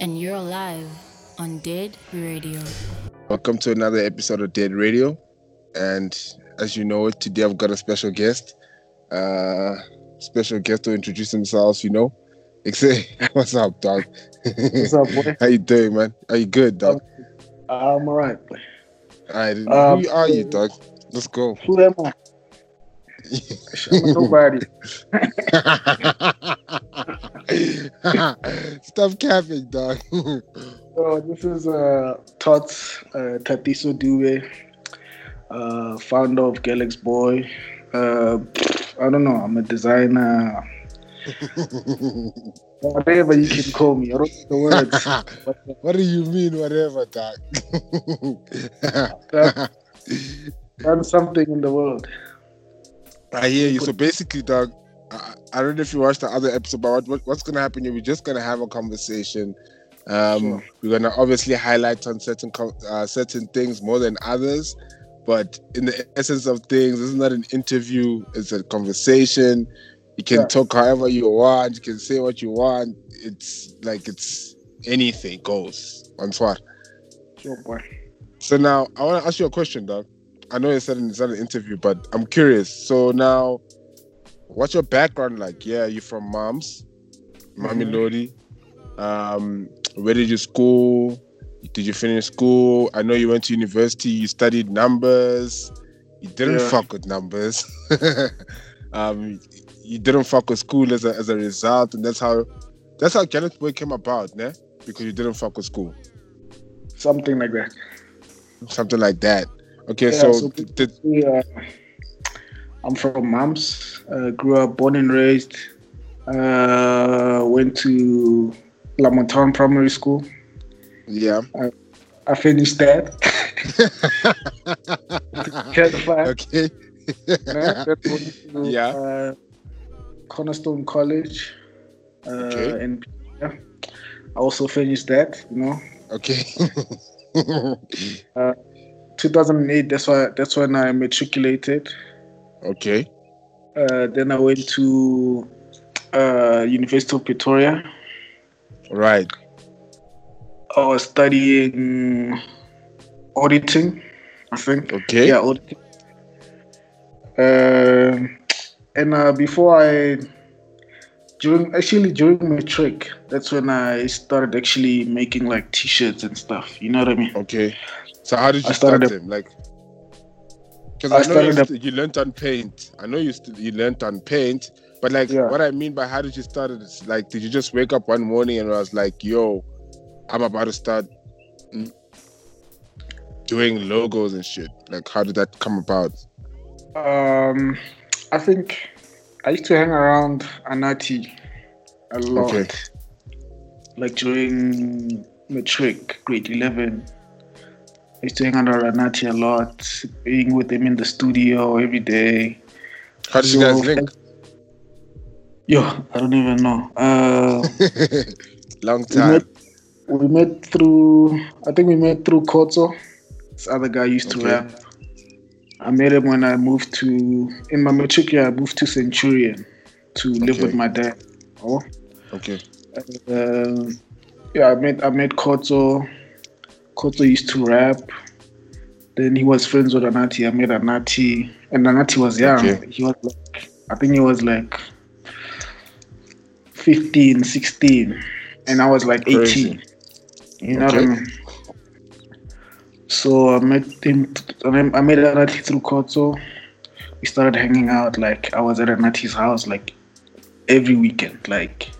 and you're live on Dead Radio. Welcome to another episode of Dead Radio. And as you know, today I've got a special guest. Uh special guest to introduce themselves, you know. Say, what's up, dog? What's up, boy? How you doing, man? Are you good, dog? I'm alright. All right, Um, who are you, dog? Let's go. Who am I? I'm nobody. Stop capping, dog. So this is uh, Tots uh, Tatiso Dube, uh, founder of Galax Boy. Uh, I don't know. I'm a designer. Whatever you can call me. I don't know the words. But what do you mean, whatever, dog? I've done something in the world. I hear you. So basically, dog, I, I don't know if you watched the other episode, but what, what, what's going to happen here? We're just going to have a conversation. Um, Sure. We're going to obviously highlight on certain uh, certain things more than others, but in the essence of things, this is not an interview. It's a conversation. You can Yeah. talk however you want. You can say what you want. It's like it's anything goes. On what? Sure, boy. So now I want to ask you a question, dog. I know you said it's not an interview, but I'm curious. So now, what's your background like? Yeah, you from Mams, Mommy Mhm. Lodi. Um, where did you school? Did you finish school? I know you went to university. You studied numbers. You didn't Yeah. fuck with numbers. um, you didn't fuck with school as a, as a result, and that's how that's how Kenneth Boy came about, ne? Because you didn't fuck with school Something like that. something like that. Okay, Yeah, so, so We, uh, I'm from Mams. Uh, grew up, born and raised. Uh, went to Lamontown Primary School. yeah. I finished that. Okay. To, Yeah. Uh, Cornerstone College. Uh, Okay. And yeah, I also finished that. You know, okay. 2008. That's why. That's when I matriculated. Okay. Uh, then I went to uh, University of Pretoria. Right. I was studying auditing, I think. Okay. Yeah, auditing. Um and uh, before I, during actually during my trick, that's when I started actually making like T-shirts and stuff. You know what I mean? Okay. So how did you I start started them? Like, because I I, know you, st- you learned on paint. I know you st- you learned on paint, but like, Yeah. what I mean by how did you start it is like, did you just wake up one morning and I was like, "Yo, I'm about to start doing logos and shit"? Like, how did that come about? Um, I think I used to hang around Anati a lot. Okay. Like during matric, grade 11. I used to hang around Anati a lot, being with him in the studio every day. How did you guys So- link? Yo, I don't even know. Uh, Long we, time. met, we met through, I think we met through Koto. This other guy used to rap. I met him when I moved to, in my matric year, I moved to Centurion to live with my dad. Oh. Okay. Uh, yeah, I met I met Koto. Koto used to rap. Then he was friends with Anati. I met Anati, and Anati was young. Okay. He was like, I think he was like 15, 16, and I was like 18. You know what I mean? So I met him. I met I met Anati through Koto. We started hanging out. Like I was at Anati's house like every weekend. Like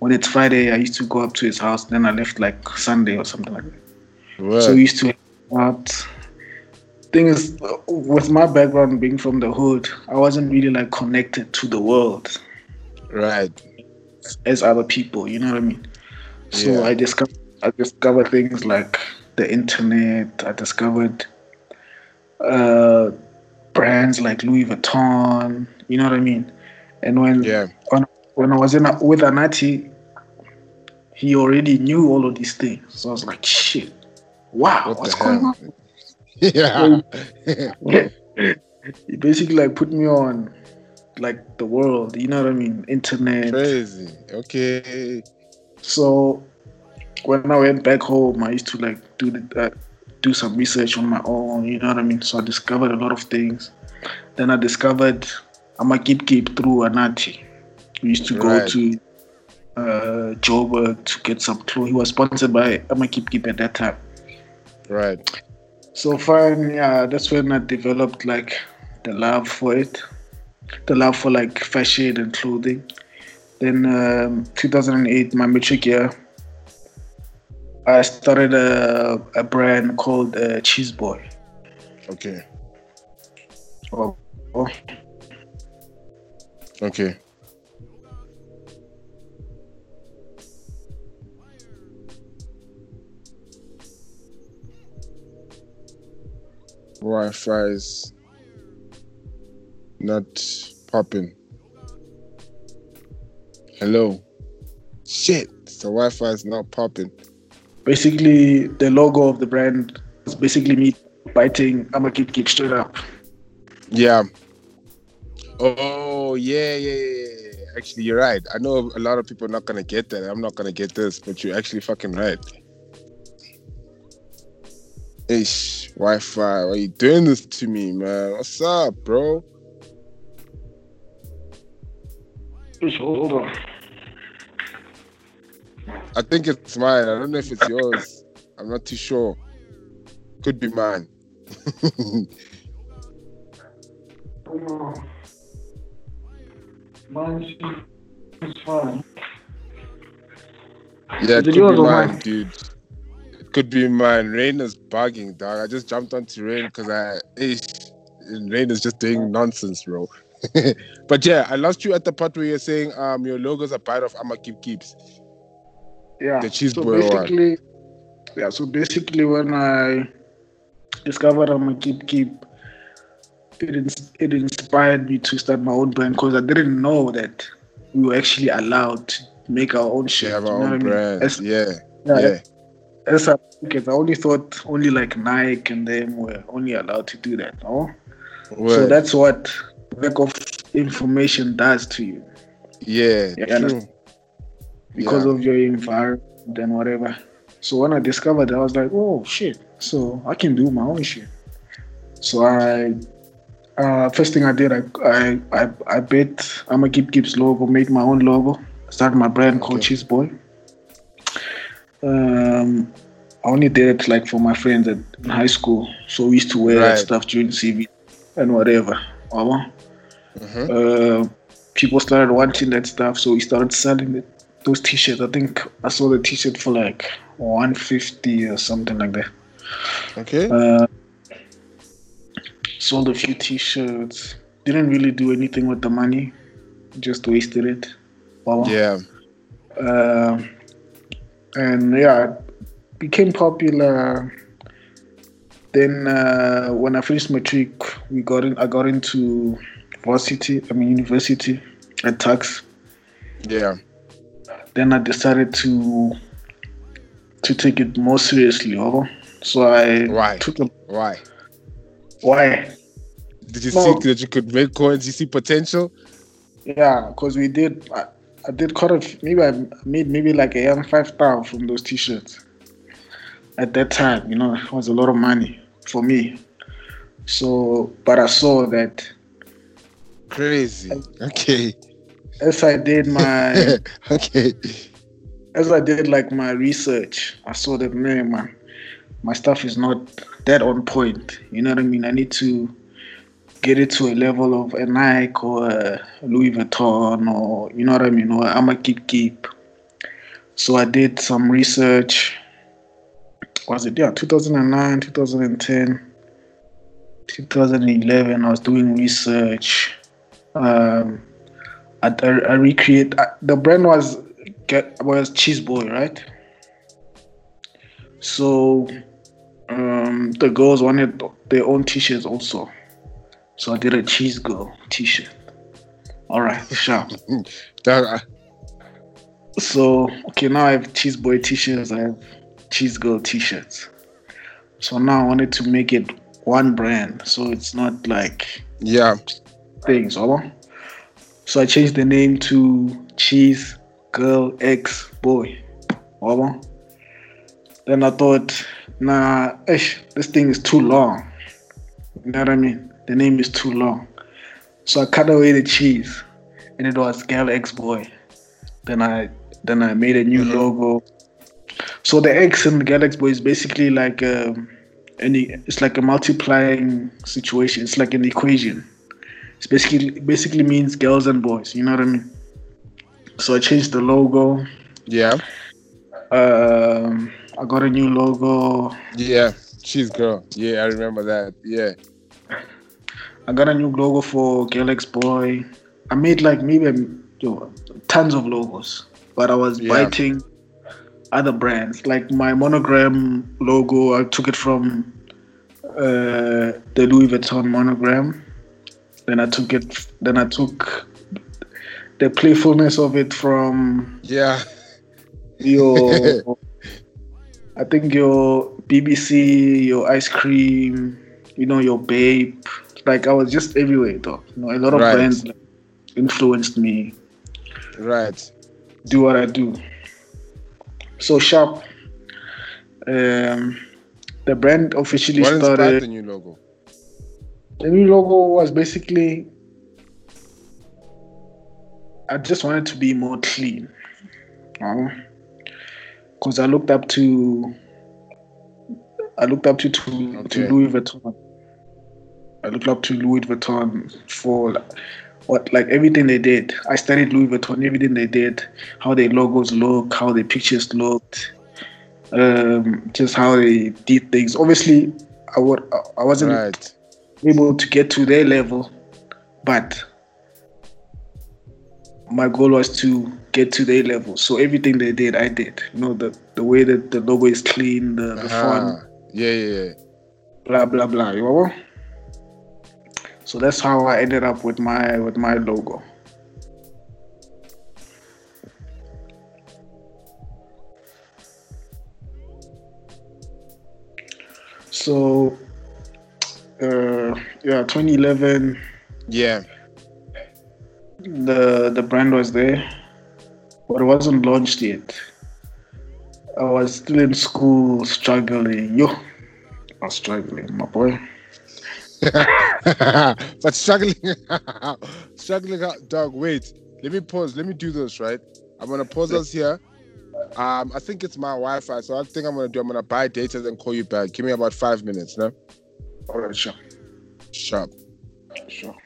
when it's Friday, I used to go up to his house. Then I left like Sunday or something like that. Word. So used to out. Thing is, with my background being from the hood, I wasn't really like connected to the world right. as other people. You know what I mean? So Yeah. I discovered I discovered things like the internet. I discovered uh, brands like Louis Vuitton. You know what I mean? And when Yeah. when I was in a, with Anati, he already knew all of these things. So I was like, shit, wow, What what's going hell? on? Yeah. he basically like put me on like the world, you know what I mean? Internet. Crazy. Okay. So when I went back home, I used to like do the, uh, do some research on my own. You know what I mean? So I discovered a lot of things. Then I discovered Amakipkip through Anati. We used to go to uh, Joburg to get some clothes. He was sponsored by Amakipkip at that time. Right. So fine, yeah, that's when I developed like the love for it, the love for like fashion and clothing. Then um, 2008, my matric year, I started a, a brand called uh, Cheese Boy. Okay. Oh, oh, Okay. Wi-Fi is not popping. Hello. Shit. The Wi-Fi is not popping. basically, the logo of the brand is basically me biting. Amakipkip straight up. Yeah. Oh yeah, yeah, yeah, yeah. yeah. Actually, you're right. I know a lot of people are not gonna get that. I'm not gonna get this, but you're actually fucking right. Ish, Wi-Fi. Why are you doing this to me, man? What's up, bro? Hold on. I think it's mine. I don't know if it's yours. I'm not too sure. Could be mine. Mine's fine. Yeah, it could be mine? dude. Could be mine. Rain is bugging, dog. I just jumped onto Rain because I, ish, Rain is just doing nonsense, bro. but yeah, I lost you at the part where you're saying um your logo's a part of Amakipkip's. Yeah. The cheese so boy one. basically, yeah. So basically, when I discovered Amakipkip, it ins- it inspired me to start my own brand because I didn't know that we were actually allowed to make our own shit. have our own what I mean? brand. As, yeah, yeah, yeah, as South Africans, I only thought only like Nike and them were only allowed to do that. No? So that's what lack of information does to you yeah, Yeah, true. because Yeah. of your environment and whatever. So when I discovered that, I was like, oh shit! So I can do my own shit. So I, uh, first thing I did, I I I, I bet Amakipkip's logo, made my own logo, started my brand called Cheese Boy. Um, I only did it like for my friends at in high school, so we used to wear that Right. stuff during CV and whatever. Mhm. Uh, people started wanting that stuff, so we started selling it, those t-shirts. I think I saw the t-shirt for like 150 or something like that. Okay. Uh, sold a few t-shirts. Didn't really do anything with the money, just wasted it. Wow. Yeah. Uh, and yeah, it became popular. Then uh, when I finished matric, we got in. I got into varsity. I mean university at Tuks. Yeah. Then I decided to to take it more seriously. Over. So I Why? took a Why? why. Did you No. see that you could make coins? You see potential? Yeah, because we did. I, did quite a. Maybe I made maybe like a young five thousand from those t-shirts. At that time, you know, it was a lot of money for me. So, but I saw that Crazy. Okay. as I did my okay. as I did like my research, I saw that man, man, my stuff is not that on point. You know what I mean? I need to get it to a level of a Nike or a Louis Vuitton or you know what I mean, or Amakipkip. So I did some research. Was it yeah, 2009, 2010, 2011? I was doing research. Um, I, I, I recreate I, the brand was get was Cheese Boy, right? So um, the girls wanted their own t-shirts also. So I did a cheese girl t-shirt. All right, sharp. Mm. That- uh, So okay, now I have cheese boy t-shirts. I have cheese girl t-shirts. So now I wanted to make it one brand, so it's not like yeah. things, or so I changed the name to Cheese Girl X Boy, or Then I thought, nah, ish, this thing is too long. You know what I mean? The name is too long. So I cut away the cheese, and it was Gal X Boy. Then I then I made a new Mhm. logo. So the X in Gal X Boy is basically like um, any it's like a multiplying situation. It's like an equation. It's basically basically means girls and boys. You know what I mean? So I changed the logo. Yeah. Um, I got a new logo. Yeah. Cheese girl. Yeah, I remember that. Yeah. I got a new logo for Galax Boy. I made like maybe um, yo, tons of logos, but I was Yeah. biting other brands. Like my monogram logo, I took it from uh, the Louis Vuitton monogram. Then I took it. Then I took the playfulness of it from Yeah. your I think your BBC, your ice cream, you know, your babe. Like I was just everywhere though. You know, a lot of Right. brands like, influenced me Right. do what I do. So sharp. Um the brand officially What started the new logo? the new logo was basically I just wanted to be more clean. Because I looked up to I looked up to to, Okay. to Louis Vuitton. I looked up to Louis Vuitton for what like everything they did. I studied Louis Vuitton, everything they did, how their logos look, how their pictures looked, um, just how they did things. Obviously, I would I wasn't Right. able to get to their level, but my goal was to get to their level. So everything they did, I did. You know, the the way that the logo is clean, the, the font, Uh-huh. Yeah, yeah, yeah. blah blah blah. You know? So that's how I ended up with my with my logo. So, uh, yeah, 2011. Yeah. the the brand was there, but it wasn't launched yet. I was still in school, struggling. Yo, I was struggling, my boy. but struggling, struggling, out- dog. Wait, let me pause. Let me do this right. I'm gonna pause us here. Um, I think it's my Wi-Fi, so I think I'm gonna do. I'm gonna buy data and call you back. Give me about five minutes, no? All right, sure, Sharp. sure.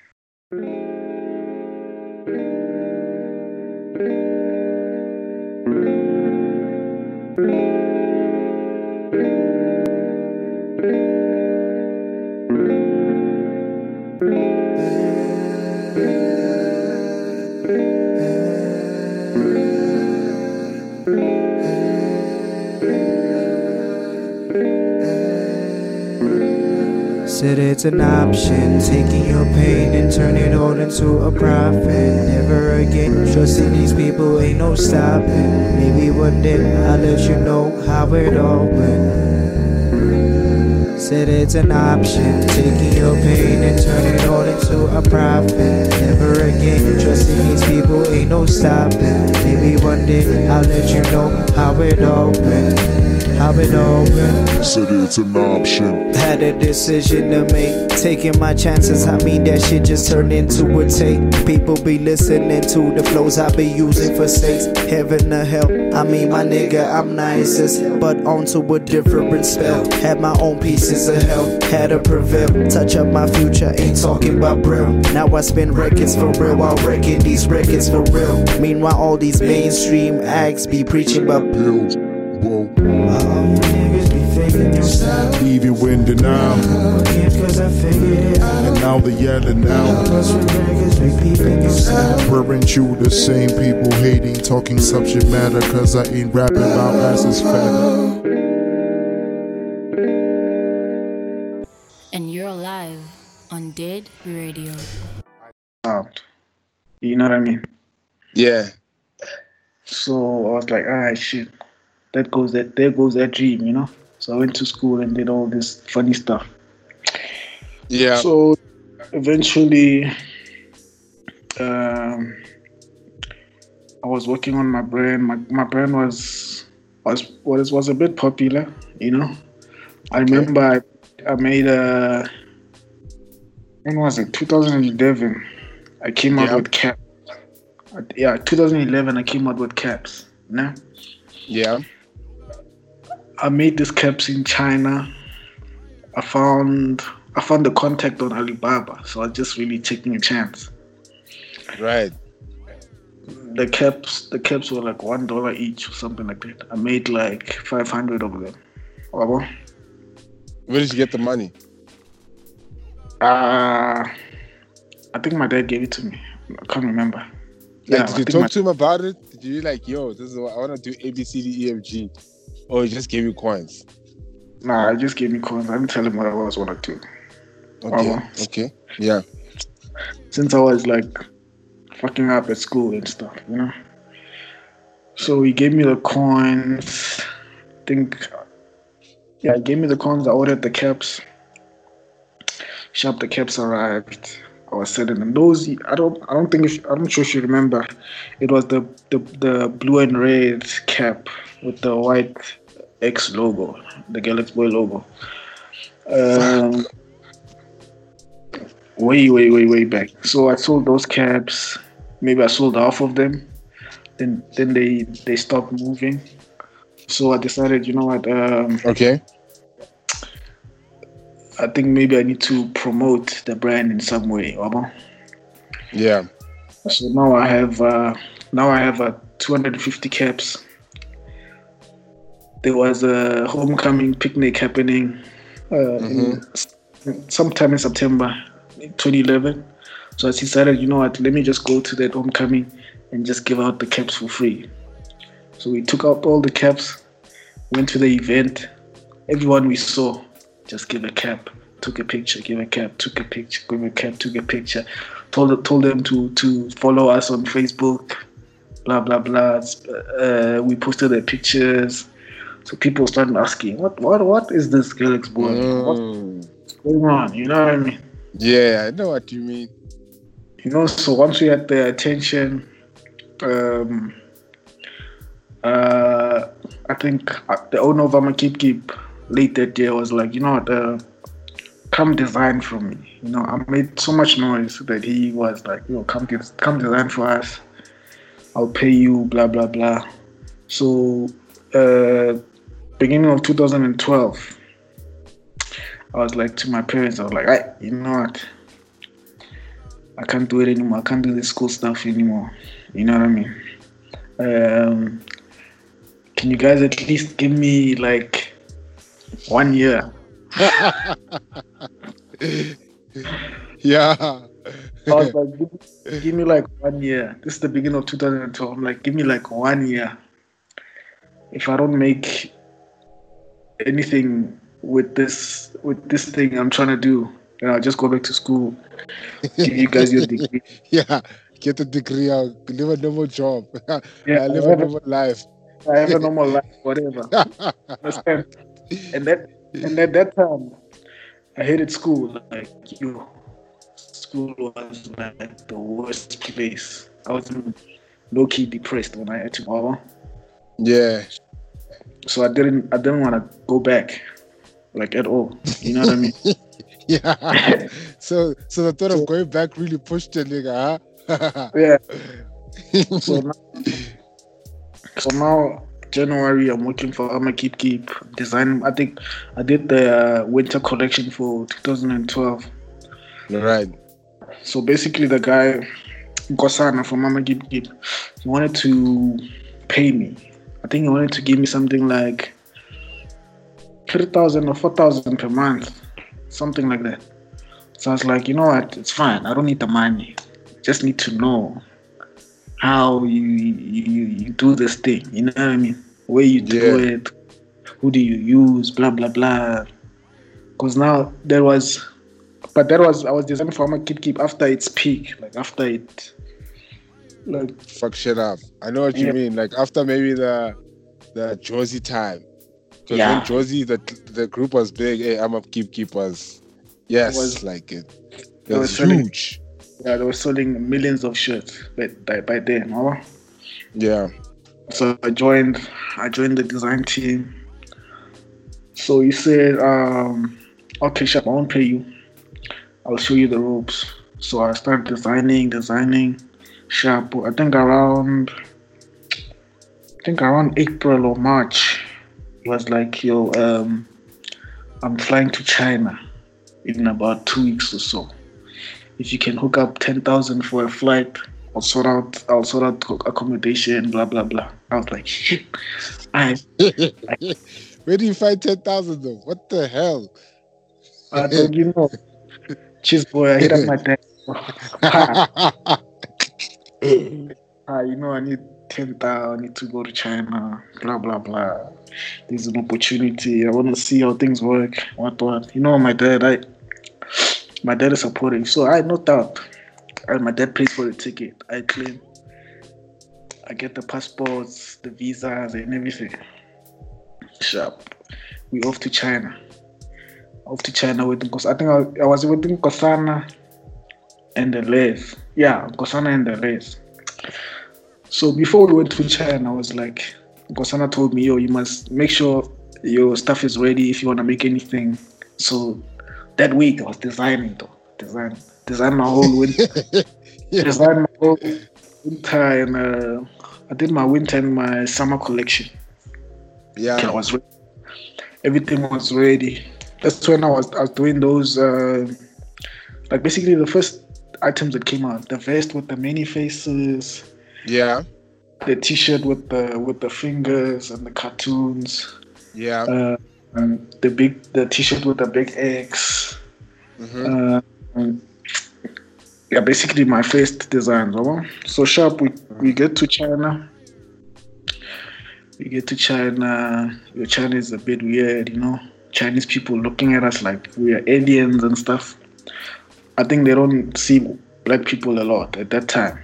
Said it's an option, taking your pain and turning all into a profit. Never again, trusting these people ain't no stopping. Maybe one day I'll let you know how it all went. Said it's an option, taking your pain and turn it all into a profit. Never again, trusting these people ain't no stopping. Maybe one day I'll let you know how it all went. It all went. Said it's an option. Had a decision to make, taking my chances. I mean, that shit just turned into a take. People be listening to the flows I be using for stakes. Heaven or hell, I mean, my nigga, I'm nicest, but onto a different spell. Had my own pieces of hell, had to prevail. Touch up my future, ain't talking about braille. Now I spin records for real while wrecking these records for real. Meanwhile, all these mainstream acts be preaching about Pills. Faking yourself. Leave you in denial. Cause I figured it out. And now they yelling now. Cause we niggas be peeping yourself. Weren't you the same people hating, talking subject matter? Cause I ain't rapping about asses fat. And you're live on Dead Radio. Sound. You know what I mean? Yeah. So I was like, all right, shit. That goes that there goes that dream, you know. So I went to school and did all this funny stuff. Yeah. So eventually, um, I was working on my brand. My my brand was was was was a bit popular, you know. I remember I, I made a when was it? 2011. I came out Yeah. with caps. Yeah, 2011. I came out with caps. Know? Yeah. I made these caps in China. I found I found the contact on Alibaba, so I was just really taking a chance. Right. The caps the caps were like one dollar each or something like that. I made like five hundred of them. Wabo. Where did you get the money? Uh I think my dad gave it to me. I can't remember. Like, I did you talk my- to him about it? Did you be like, yo, this is what I want to do A B C D E F G, or he just gave you coins? Nah, I just gave me coins. I didn't tell him what I was want to do. Okay. Okay. Yeah. since I was like fucking up at school and stuff, you know. So he gave me the coins. I think, yeah, he gave me the coins. I ordered the caps. Shop the caps arrived. Was selling them. Those I don't I don't think if, I'm not sure if you remember. It was the, the the blue and red cap with the white X logo, the Galaxy Boy logo. Um, way, way, way, way back. So I sold those caps. Maybe I sold half of them. Then, then they they stopped moving. So I decided, you know what? Um, Okay. I think maybe I need to promote the brand in some way. Wabo. Yeah. So now I have uh, now I have uh, 250 caps. There was a homecoming picnic happening uh, in, sometime in September 2011. So I decided, you know what, let me just go to that homecoming and just give out the caps for free. So we took out all the caps, went to the event. Everyone we saw just give a cap, took a picture, give a cap, took a picture, give a cap, took a picture. Told told them to to follow us on Facebook, blah blah blah. Uh, we posted their pictures. So people started asking, what what what is this Galaxy boy? What's Mm. going on? You know what I mean? Yeah, I know what you mean. you know so once we had their attention um uh i think uh, the owner of Amakipkip late that year was like you know what uh, come design for me you know i made so much noise that he was like you know come get, come design for us i'll pay you blah blah blah so uh beginning of 2012 i was like to my parents i was like hey, you know what I can't do it anymore. I can't do this school stuff anymore. You know what I mean? Um, can you guys at least give me like one year? Yeah. I was like, give, give me like one year. This is the beginning of 2012. I'm like, give me like one year. If I don't make anything with this with this thing I'm trying to do, then I'll just go back to school. Give you guys your degree. yeah. Get a degree out. Live a normal job. Yeah, I live I a normal life. I have a normal life, whatever. Understand? And that and at that time, I hated school. Like you, school was like the worst place. I was low key depressed when I had to move. Yeah. So I didn't I didn't want to go back, like at all. You know what I mean? Yeah. so so the thought of going back really pushed the nigga, huh? Yeah. So now, so now January I'm working for Amakipkip design. I think I did the uh, winter collection for 2012. right. So basically, the guy, Nkosana from Mama Gib Gib, he wanted to pay me. I think he wanted to give me something like 3,000 or 4,000 per month, something like that. So I was like, you know what? It's fine. I don't need the money. Just need to know how you you, you do this thing. You know what I mean? Where you do Yeah. it, who do you use, blah blah blah. Because now there was but that was I was designing for my Keep Keep after its peak, like after it, like Fuck shit up. I know what you Yeah. mean. Like after maybe the the Jozi time. Because Yeah. when Jozi the the group was big, hey, Amakipkip was yes, was- like it. It it was, was selling- huge. yeah, they were selling millions of shirts by by, by then. Huh? Yeah. So I joined. I joined the design team. So he said, um, "Okay, Shep, I won't pay you. I'll show you the ropes." So I started designing, designing. Sharp. I think around, I think around April or March, it was like, "Yo, um, I'm flying to China in about two weeks or so. If you can hook up ten thousand for a flight, I'll sort out. I'll sort out accommodation. Blah blah blah." I was like, "Shit, I." Where do you find ten thousand though? What the hell? I don't you know, cheese boy, I hit up my dad. Ah, you know, I need ten thousand. I need to go to China. Blah blah blah. There's an opportunity. I want to see how things work. What what? You know, my dad. I my dad is supportive, so I no doubt. My dad pays for the ticket. I claim. I get the passports, the visas, and everything. Sharp. We off to China. Off to China with because I think I, I was with Nkosana and the Les. Yeah, Nkosana and the Les. So before we went to China, I was like, Nkosana told me, yo, you must make sure your stuff is ready if you want to make anything. So that week I was designing though. Design design my whole winter. Design my whole winter and uh, I did my winter and my summer collection. Yeah. I was ready. Everything was ready. That's when I was I was doing those uh, like basically the first items that came out. The vest with the many faces, Yeah. the t-shirt with the with the fingers and the cartoons. Yeah. Uh, um, the big the t-shirt with the big X. Mm Mhm. Uh, yeah, basically my first designs. Right? So sharp. We we get to China. We get to China. Your China is a bit weird, you know. Chinese people looking at us like we are aliens and stuff. I think they don't see black people a lot at that time,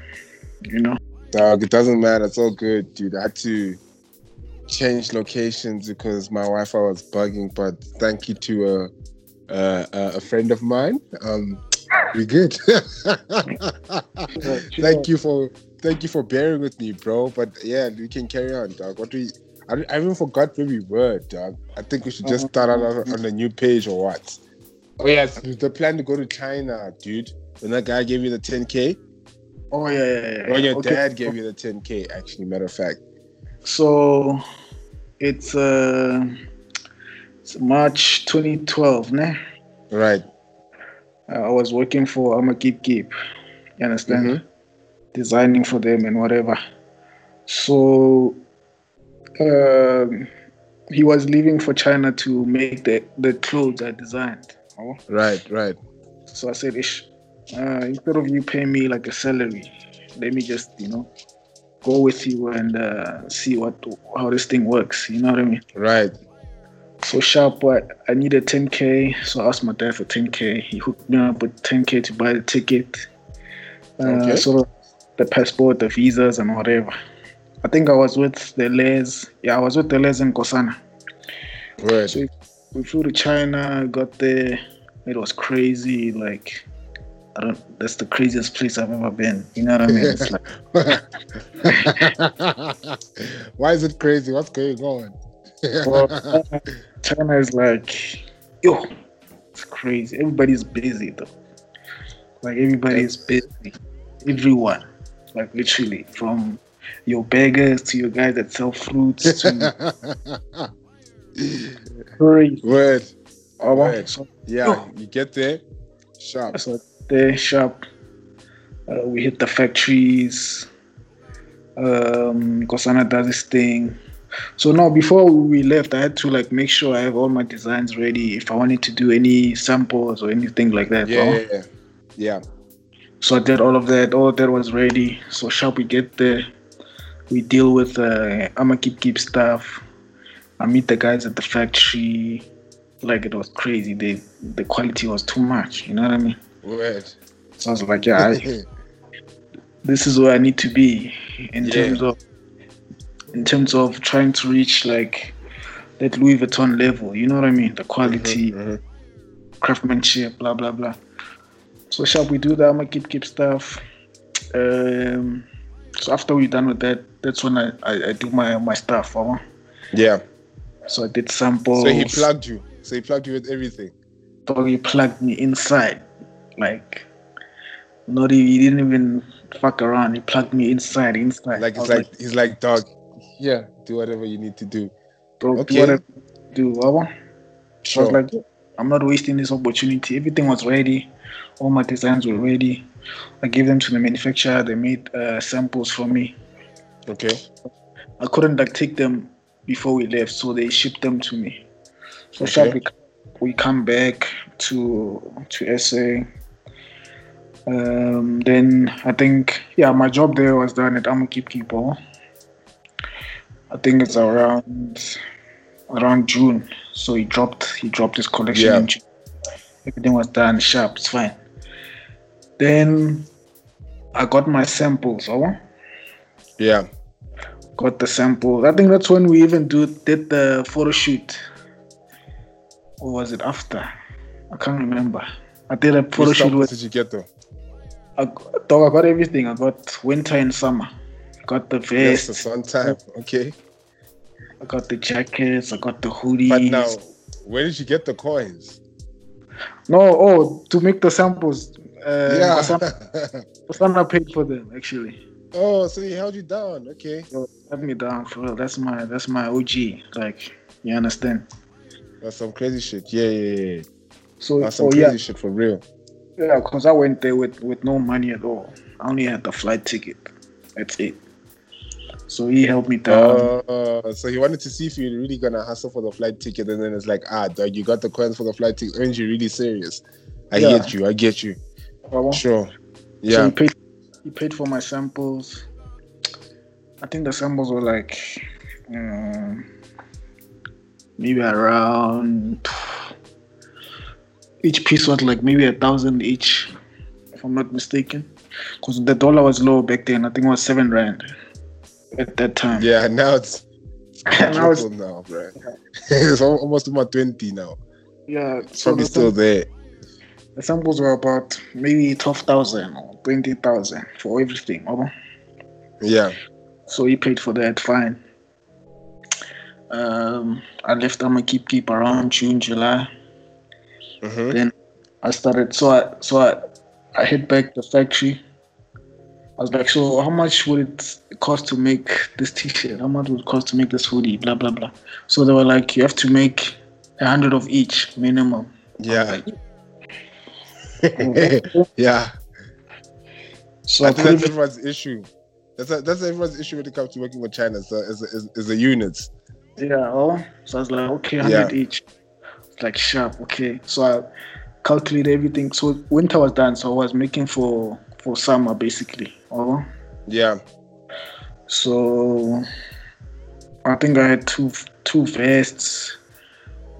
you know. Dog, it doesn't matter. It's all good, dude. I had to change locations because my Wi-Fi was bugging. But thank you to a a, a friend of mine. Um, we good. thank you for thank you for bearing with me, bro. But yeah, we can carry on, dog. What we I, I even forgot where we were, dog. I think we should just start out on, on a new page or what? Oh yes, the plan to go to China, dude. When that guy gave you the 10k, Oh yeah, yeah, yeah. or your Okay. dad gave you the 10k. Actually, matter of fact. So it's uh it's March 2012, ne? Right. Uh, I was working for Amakipkip. You understand? Mhm. Designing for them and whatever. So um he was leaving for China to make the, the clothes I designed. Oh. Right. Right. So I said, Ish, uh, instead of you paying me like a salary, let me just, you know, go with you and uh, see what how this thing works. You know what I mean? Right. So sharp, but I needed 10k, so I asked my dad for 10k. He hooked me up with 10k to buy the ticket, uh, Okay. sort of the passport, the visas, and whatever. I think I was with the Les. Yeah, I was with the Les in Kosana. Right. So we flew to China, got there. It was crazy. Like, I don't. That's the craziest place I've ever been. You know what I mean? It's like, Why is it crazy? What's going on? well, China is like, yo, it's crazy. Everybody's busy though. Like everybody's busy. Everyone, like literally, from your beggars to your guys that sell fruits to crazy. Word. Oh, Word. so Yeah, you get there. Sharp. So there, sharp. Uh, we hit the factories. Um, Nkosana does this thing. So now, before we left, I had to like make sure I have all my designs ready if I wanted to do any samples or anything like that. Yeah, oh. yeah, yeah. So I did all of that. All of that was ready. So shall we get there. We deal with uh, Amakipkip stuff. I meet the guys at the factory. Like it was crazy. The the quality was too much. You know what I mean? Word. So I was like, yeah, I, this is where I need to be in Yeah. terms of in terms of trying to reach like that Louis Vuitton level. You know what I mean? The quality, Mhm, craftsmanship, blah blah blah. So shall we do that? Amakipkip stuff. Um, So after we're done with that, that's when I, I, I do my my stuff. Wabo. Yeah. So I did samples. So he plugged you. So he plugged you with everything. So he plugged me inside, like not even, he didn't even fuck around. He plugged me inside, inside. Like it's was like he's like dog. Yeah, do whatever you need to do. okay. do whatever. Wabo. I Sure. was like, I'm not wasting this opportunity. Everything was ready. All my designs were ready. I gave them to the manufacturer. They made uh, samples for me. okay. I couldn't like take them before we left, so they shipped them to me. So Okay. sharp we, we come back to to SA. Um, then I think yeah, my job there was done at keep keeper. I think it's around around June. So he dropped he dropped his collection Yeah. in June. Everything was done sharp, it's fine. Then I got my samples, oh Yeah. got the sample. I think that's when we even do did the photo shoot. Or was it after? I can't remember. I did a photo Which shoot with did you get though? I, dog, I got everything. I got winter and summer. Got the Yes, vest. it's on time. Okay. I got the jackets. I got the hoodies. But now, where did you get the coins? no, oh, to make the samples. Uh, yeah. Osama, Osama paid for them actually. oh, so he held you down. Okay. So let me down for real. That's my that's my OG. Like you understand. That's some crazy shit. Yeah, yeah, yeah. So That's some oh crazy yeah, shit for real. Yeah, because I went there with, with no money at all. I only had the flight ticket. That's it. So he helped me down. Uh, so he wanted to see if you're really gonna hustle for the flight ticket, and then it's like, ah, dog, you got the coins for the flight ticket. Aren't you really serious? I Yeah. get you. I get you. Baba. Sure. So Yeah. he paid, he paid for my samples. I think the samples were like um, maybe around each piece was like maybe a thousand each, if I'm not mistaken. Because the dollar was low back then. I think it was seven rand at that time. Yeah. Now it's, it's Now it's- triple now, bro. it's almost about twenty now. Yeah, It's so probably the still there. The samples were about maybe 12,000 or 20,000 for everything. Baba. Yeah. So he paid for that, fine. Um, I left Amakipkip around June, July. hmm Then I started, so I so I, I hit back the factory. I was like, so how much would it cost to make this T-shirt? How much would it cost to make this hoodie? Blah blah blah. So they were like, you have to make a hundred of each minimum. Yeah. Okay. yeah. So I think that's everyone's issue. That's a, that's everyone's issue when it comes to working with China. The, is, is, is the units. Yeah, oh, so I was like, okay, 100 each. It's like sharp, okay. So I calculated everything. So winter was done, so I was making for for summer uh, basically. Oh, Yeah. so I think I had two two vests,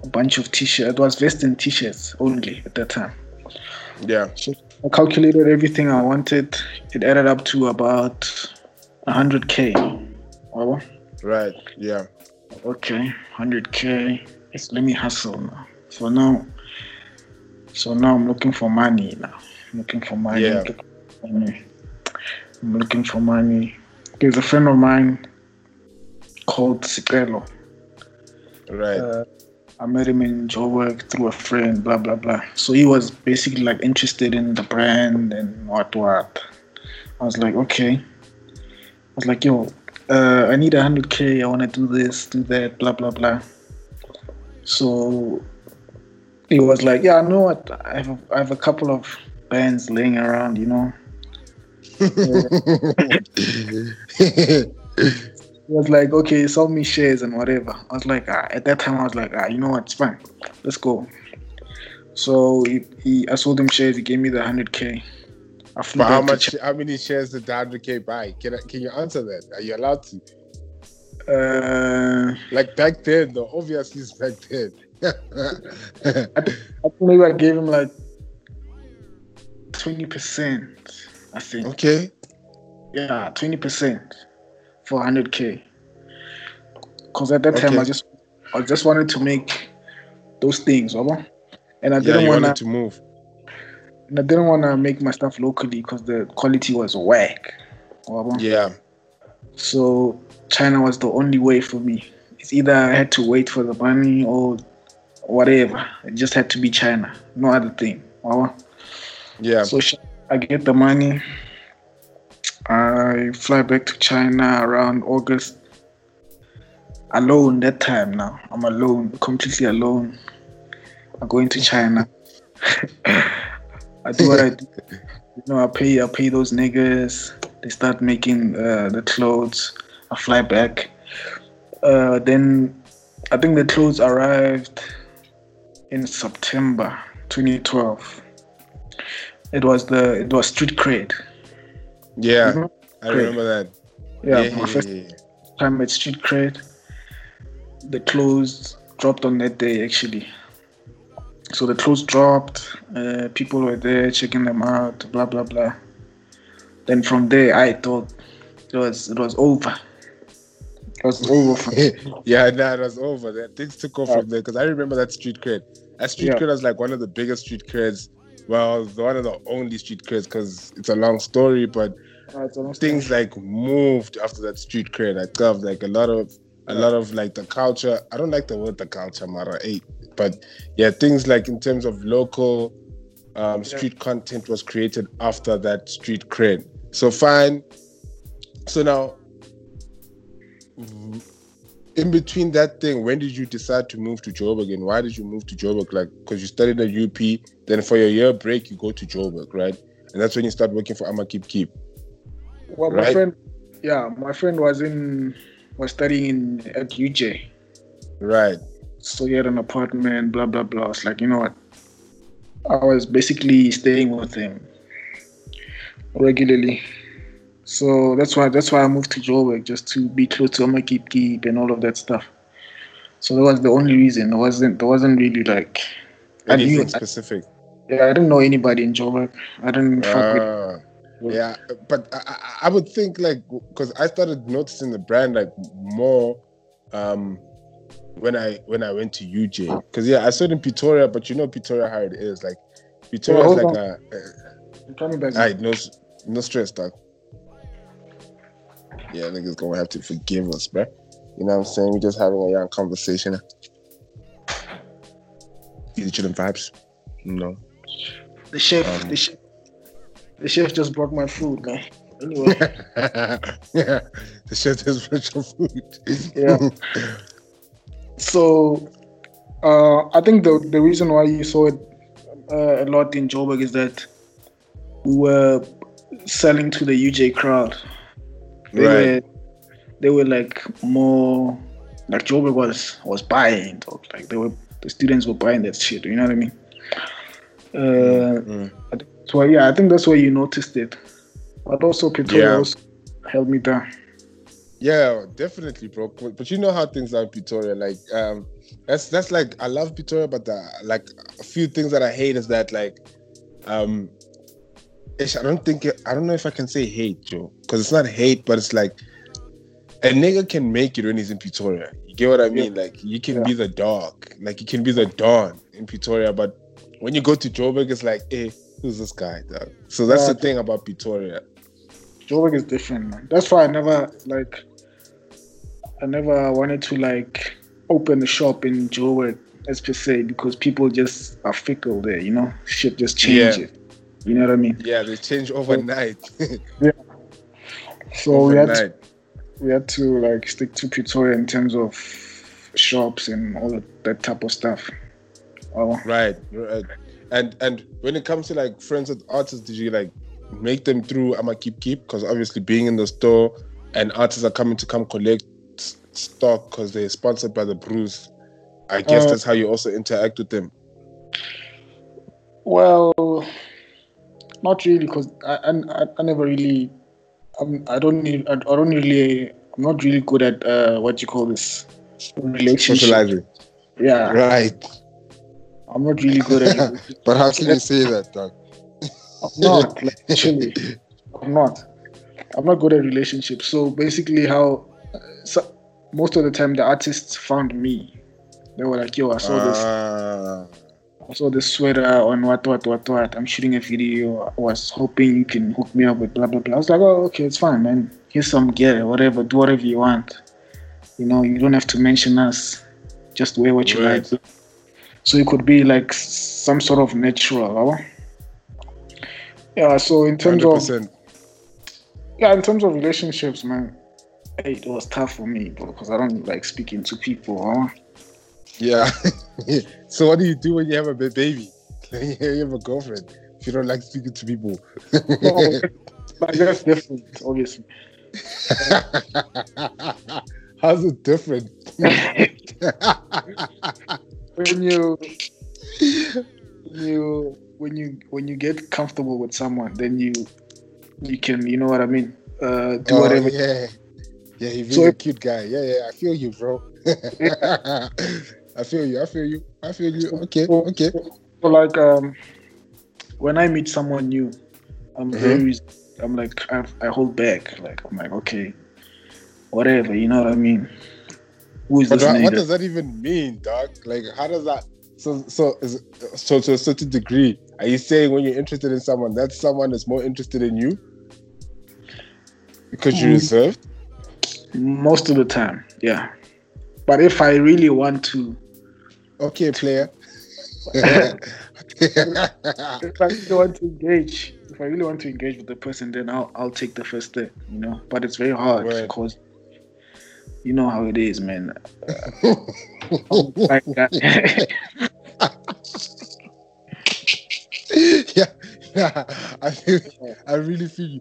a bunch of t-shirts. It was vest and t-shirts only at that time. Yeah. So I calculated everything I wanted. It added up to about 100k. Oh, Right. Yeah. Okay, 100k. Yes, let me hustle now. So now, so now I'm looking for money now. I'm looking for money. Yeah. looking money. I'm looking for money. There's a friend of mine called Sikelo. Right. Uh, I met him in Joburg through a friend, blah blah blah. So he was basically like interested in the brand and what what. I was like, okay. I was like, yo, uh, I need a hundred k. I want to do this, do that, blah blah blah. So he was like, yeah, I know what. I have a, I have a couple of bands laying around, you know. Was like, okay, sell me shares and whatever. I was like, ah, at that time, I was like, ah, you know what, it's fine. Let's go. So he, he I sold him shares. He gave me the 100K. I flew but how much? How many shares did the 100k buy? Can I, can you answer that? Are you allowed to? Uh, Like back then, though. Obviously, it's back then. I think maybe I gave him like 20%, I think. okay. Yeah, 20% for 100K. Because at that time, I just I just wanted to make those things, over. And I Yeah, didn't want to move. And I didn't want to make my stuff locally because the quality was whack. Wabo. Yeah. So China was the only way for me. It's either I had to wait for the money or whatever. It just had to be China, no other thing. Wow. Yeah. So I get the money. I fly back to China around August. Alone that time now. I'm alone, completely alone. I go into China. I do what I do. You know, I pay I pay those niggas. They start making uh, the clothes. I fly back. Uh, then I think the clothes arrived in September 2012. It was the it was street cred. yeah. Mhm. I Great. remember that. Yeah, my first yeah. time at street cred. The clothes dropped on that day actually. So the clothes dropped. Uh, people were there checking them out. Blah blah blah. Then from there, I thought it was it was over. It was over for me. yeah, nah, it was over. That things took off from there because I remember that street cred. That street Yeah. cred was like one of the biggest street creds. Well, one of the only street creds because it's a long story, but it's almost things like moved after that street cred. I thought like a lot of a lot of like the culture. I don't like the word the culture, Mara eight, but yeah, things like in terms of local um, street content was created after that street cred. So fine. So now, in between that thing, when did you decide to move to Joburg and why did you move to Joburg? Like, because you studied at UP, then for your year break, you go to Joburg, right? And that's when you start working for Amakipkip. Well, my friend, yeah, my friend was in was studying in at UJ, Right. so he had an apartment. Blah blah blah. It's like you know what? I was basically staying with him regularly, so that's why that's why I moved to Joburg just to be close to Amakipkip and all of that stuff. So that was the only reason. It wasn't. There wasn't really like. I Anything knew. specific. Yeah, I didn't know anybody in Joburg. I didn't fuck with. Ah, yeah, but I, I, I would think like because I started noticing the brand like more um when I when I went to UJ because yeah I saw it in Pretoria but you know Pretoria how it is like Pretoria Well, is like a, a Tell me back. Alright, no, no stress, dog. Yeah, niggas gonna have to forgive us, bruh. You know what I'm saying? We're just having a young conversation. You chilling vibes? No. The chef, Um, the chef, the chef just brought my food, man. Anyway, yeah, the chef has special food. Yeah. so uh, I think the the reason why you saw it uh, a lot in Joburg is that we were selling to the UJ crowd. They Right. were they were like more like Joburg was was buying, like they were the students were buying that shit. You know what I mean? Uh, Mm. so yeah, I think that's why you noticed it. But also Pretoria Yeah. also held me down. Yeah, definitely, bro. But but you know how things are in Pretoria. Like, um, that's that's like I love Pretoria, but the, like a few things that I hate is that like, um, ish, I don't think I don't know if I can say hate, Joe, because it's not hate, but it's like a nigga can make it when he's in Pretoria. You get what I mean? Like, you can Yeah. be the dog, like you can be the dawn in Pretoria, but when you go to Joburg, it's like, hey, who's this guy? Dog? So that's Yeah. the thing about Pretoria. Joburg is different, man. That's why I never like I never wanted to like open a shop in Joburg as per se because people just are fickle there, you know? Shit just changes. You know what I mean? Yeah, they change overnight. So we had to, we had to like stick to Pretoria in terms of shops and all that type of stuff. Oh, Right, right. And and when it comes to like friends with artists, did you like make them through Amakipkip? Because obviously being in the store and artists are coming to come collect stock because they're sponsored by the Bruce. I guess Uh, that's how you also interact with them. Well, not really, because I, I I never really I'm, I don't need I, I don't really I'm not really good at uh, what you call this relationship. Socializing. Yeah, Right. I'm not really good at it. But how can you say that, dog? I'm not like actually. I'm not. I'm not good at relationships. So basically, how uh, so, most of the time the artists found me. They were like, "Yo, I saw this." Saw this sweater on what what what what. I'm shooting a video. I was hoping you can hook me up with blah blah blah. I was like, oh okay, it's fine, man. here's some gear, whatever, do whatever you want. You know, you don't have to mention us. Just wear what you Right. like. So it could be like some sort of natural. huh? Yeah. So in terms Hundred of yeah, in terms of relationships, man, it was tough for me because I don't like speaking to people. Huh? Yeah. so what do you do when you have a baby? you have a girlfriend. If you don't like speaking to people. No, but that's different, obviously. How's it different? when you you when you when you get comfortable with someone, then you you can you know what I mean. Uh, do Oh, whatever. yeah. Yeah, he's really So- a cute guy. Yeah, yeah. I feel you, bro. I feel you. I feel you. I feel you. Okay. Okay. So like um, when I meet someone new, I'm Mhm. very I'm like I, I hold back. Like I'm like okay, whatever. You know what I mean? Who is But this what, what does that even mean, dog? Like, how does that? So, so, is, so to a certain degree, are you saying when you're interested in someone, that someone is more interested in you because you're Mm. reserved? Most of the time, yeah. But if I really want to, Okay, player. if I really want to engage, if I really want to engage with the person, then I'll I'll take the first step, you know. But it's very hard Right. because you know how it is, man. Yeah, yeah. I feel, I really feel you.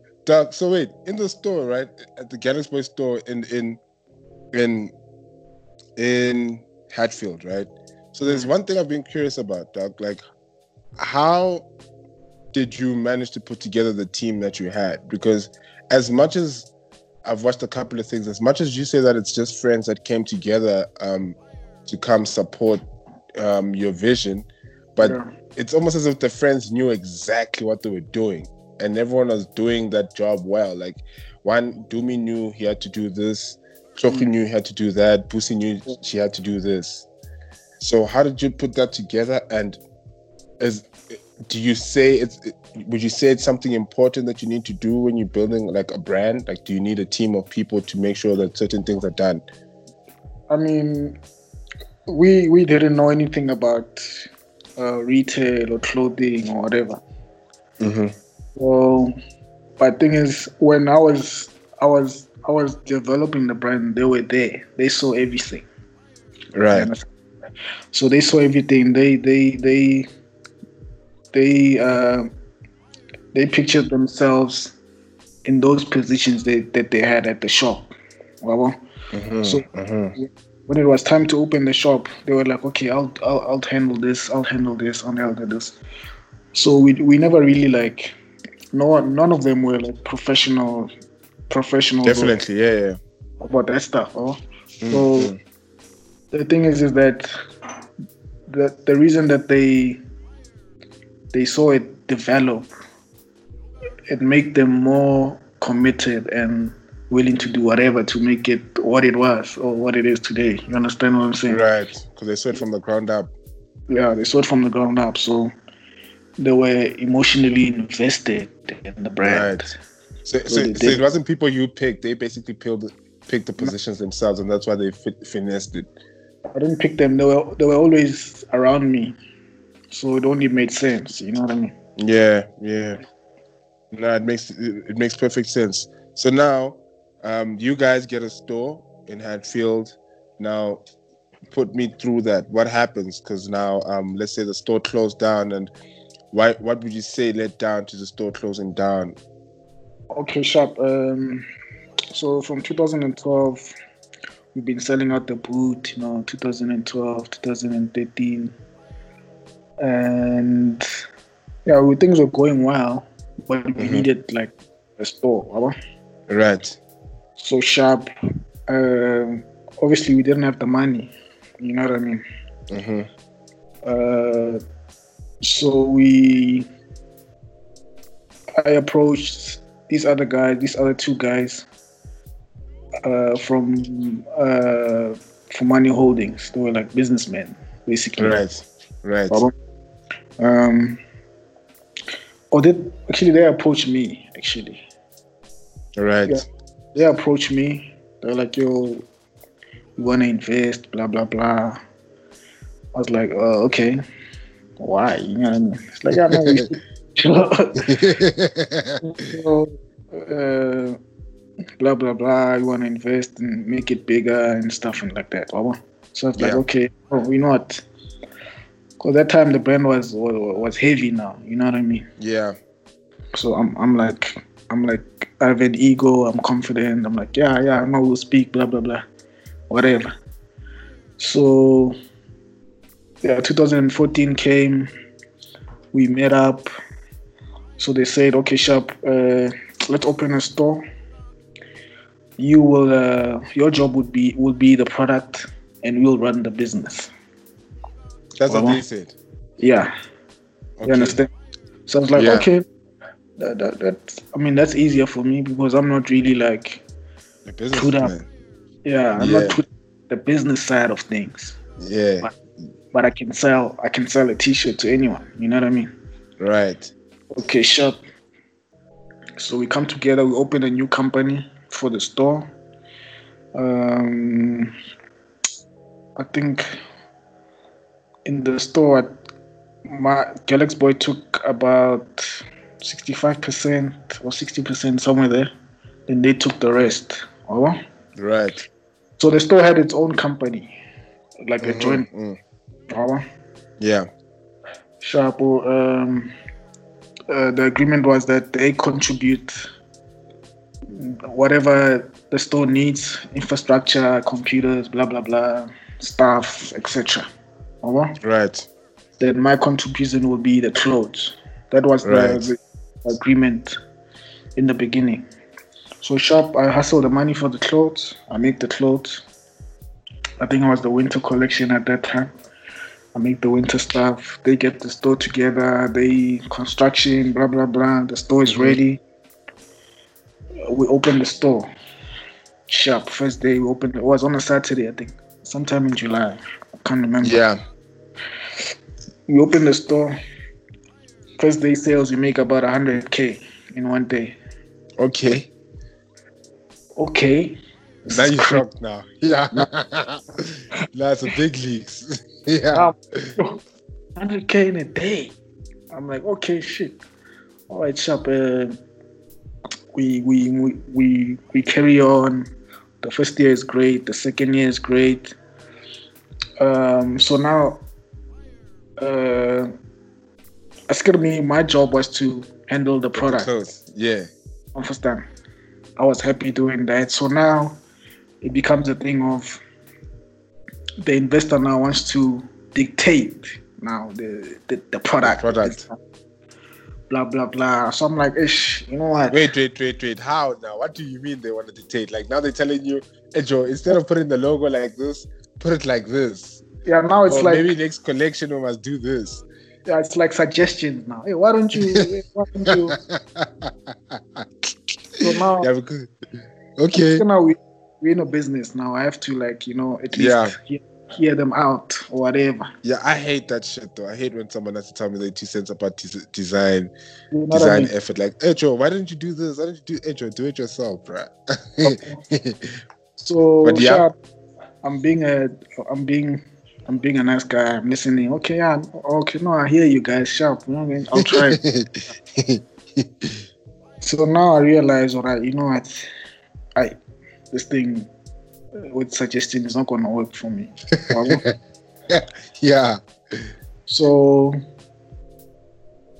So wait, in the store, right at the Galaxy Boy store in in in in Hatfield, right? So there's one thing I've been curious about, dog. Like, how did you manage to put together the team that you had? Because as much as I've watched a couple of things, as much as you say that it's just friends that came together um, to come support um, your vision, but Yeah. it's almost as if the friends knew exactly what they were doing and everyone was doing that job well. Like one Dumi knew he had to do this, Choki knew he had to do that, Busi knew she had to do this. So how did you put that together? And is do you say it's would you say it's something important that you need to do when you're building like a brand? Like do you need a team of people to make sure that certain things are done? I mean, we we didn't know anything about uh, retail or clothing or whatever. Mm-hmm. So, but thing is, when I was I was I was developing the brand, they were there. They saw everything. Right. So they saw everything. They they they they uh, they pictured themselves in those positions they, that they had at the shop. Well, Mhm, So- mhm. when it was time to open the shop, they were like, "Okay, I'll I'll, I'll handle this. I'll handle this. I'll handle this." So we we never really like no one, none of them were like professional professionals Definitely, yeah, yeah. about that stuff. Oh. Mhm, So mhm. the thing is, is that the the reason that they they saw it develop, it make them more committed and willing to do whatever to make it what it was or what it is today. You understand what I'm saying? Right, because they saw it from the ground up. Yeah, they saw it from the ground up, so they were emotionally invested in the brand. Right. So, So so, it wasn't people you picked. They basically picked picked the positions themselves, and that's why they fit, finessed it. I didn't pick them; they were they were always around me, so it only made sense. You know what I mean? Yeah, yeah. No, it makes it, it makes perfect sense. So now, um, you guys get a store in Hatfield. Now, put me through that. What happens? Because now, um, let's say the store closed down, and why? What would you say led down to the store closing down? Okay, sharp. Um, so from 2012, we've been selling out the boot. You know, 2012, 2013, and yeah, we, things were going well, but we Mhm. needed like a store. right? Right. So sharp. Um, obviously, we didn't have the money. You know what I mean? Mm-hmm. Uh, so we, I approached these other guys, these other two guys uh, from uh, from Money Holdings. They were like businessmen, basically. Right. Right. Um, or they actually they approached me actually. Right. Yeah. they approached me. They're like, "Yo, want to invest." Blah blah blah. I was like, "Oh, okay. Why? You know what I mean?" It's like, "Yeah, no, we so, uh, blah blah blah. You want to invest and make it bigger and stuff and like that. So I was like, okay, oh, you know what? Because that time the brand was, was was heavy now. You know what I mean? yeah. So I'm I'm like I'm like I have an ego. I'm confident. I'm like yeah yeah I know we'll speak. Blah blah blah, whatever. So yeah, 2014 came. We met up. So they said, okay, Sharp, uh, let's open a store. You will, uh, your job would be would be the product, and we'll run the business. That's what they said. Yeah, Okay. you understand? So I was like, Yeah. okay, that, that, that's, I mean, that's easier for me because I'm not really like, The Put up. yeah, I'm Yeah. not put the business side of things, Yeah. but I can sell, I can sell a T-shirt to anyone. You know what I mean? Right. Okay, sure. So we come together, we open a new company for the store. Um, I think in the store, my Galaxy Boy took about 65% or 60%, somewhere there. and they took the rest. Oh? Right. So the store had its own company, like a Mhm, joint. mm. Oh? Yeah. Sharpo, um, uh, the agreement was that they contribute whatever the store needs, infrastructure, computers, blah blah blah, staff, etc. Right. Then my contribution will be the clothes. That was the, Right. the agreement in the beginning. So shop, I hustle the money for the clothes. I make the clothes. I think it was the winter collection at that time. I make the winter stuff. They get the store together. They construction, blah blah blah. The store is mm-hmm. ready. Uh, we open the store. Shop first day we opened. It was on a Saturday, I think, sometime in July. I can't remember Yeah. we open the store. First day sales, we make about 100k in one day. Okay. Okay. Now you're shocked now. Yeah. That's a big leaks. yeah. Um, 100k in a day. I'm like, okay, shit. All right, shop. Uh, we, we we we we carry on. The first year is great. The second year is great. Um, so now, uh, me. My job was to handle the product. Close. Yeah. understand. I was happy doing that. So now it becomes a thing of the investor now wants to dictate now the the, the product. product. Blah blah blah. So I'm like, ish, you know what? Wait, wait, wait, wait. How now? What do you mean they want to dictate? Like now they're telling you, hey Joe, instead of putting the logo like this, put it like this. Yeah, now it's or like maybe next collection we must do this. yeah, it's like suggestions now. Hey, why don't you? why don't you? So now, yeah, because okay. now we we're in a business now. I have to like you know at least Yeah. hear, hear them out or whatever. Yeah, I hate that shit though. I hate when someone has to tell me their two cents about des- design, You know what I design mean? effort. Like, hey Joe, why didn't you do this? Why didn't you do Joe, do it yourself, bruh? So But yeah. sharp, I'm being a I'm being I'm being a nice guy. I'm listening. Okay, yeah, okay, no, I hear you guys. Sharp, you know what I mean? I'll try. so now I realize, all right, you know what? I this thing with suggesting is not gonna work for me. yeah. so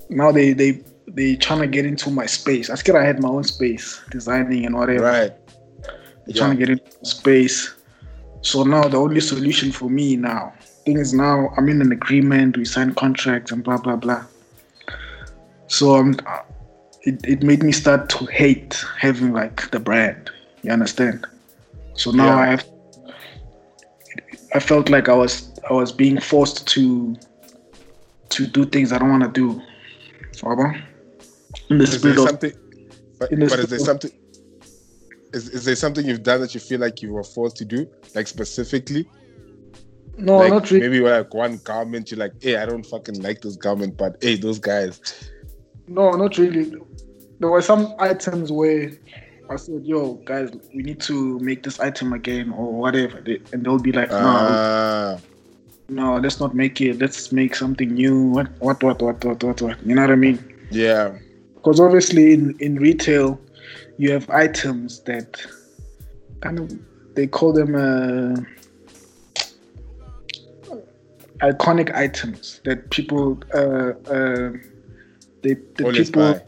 now they they they trying to get into my space. I scared I had my own space, designing and whatever. Right. They're trying to get into space. So now the only solution for me now, thing is now I'm in an agreement, we sign contracts and blah blah blah. So um, it, it made me start to hate having like the brand. You understand? So now Yeah. I have I felt like I was I was being forced to to do things I don't want to do. Whatever. In the Is there spirit of something but, in the but is there of- something is, is there something you've done that you feel like you were forced to do? Like specifically? no, like not really. maybe like one garment you're like, hey, I don't fucking like this garment, but hey, those guys. No, not really. There were some items where I said, "Yo, guys, we need to make this item again or whatever," They- and they'll be like, "No, Ah, no, let's not make it. Let's make something new. What, what, what, what, what, what, what? You know what I mean? yeah, Because obviously, in in retail, you have items that kind of they call them uh, iconic items that people uh, uh, they the people buy.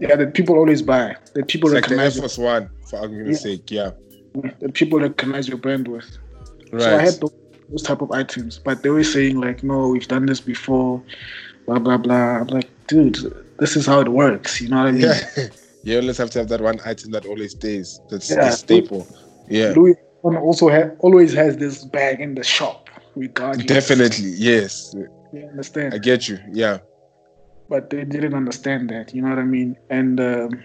Yeah that people always buy that people It's like the Air recognize Force One, for argument's Yeah. sake. Yeah, that people recognize your brand with. right. So I had those, those type of items, but they were saying like, no, we've done this before, blah blah blah. I'm like, dude, this is how it works. You know what I mean? yeah, you always have to have that one item that always stays. That's Yeah. a staple. Yeah, Louis also ha- always has this bag in the shop, regardless. definitely. Yes, You understand? I get you. Yeah, but they didn't understand that. You know what I mean? And um,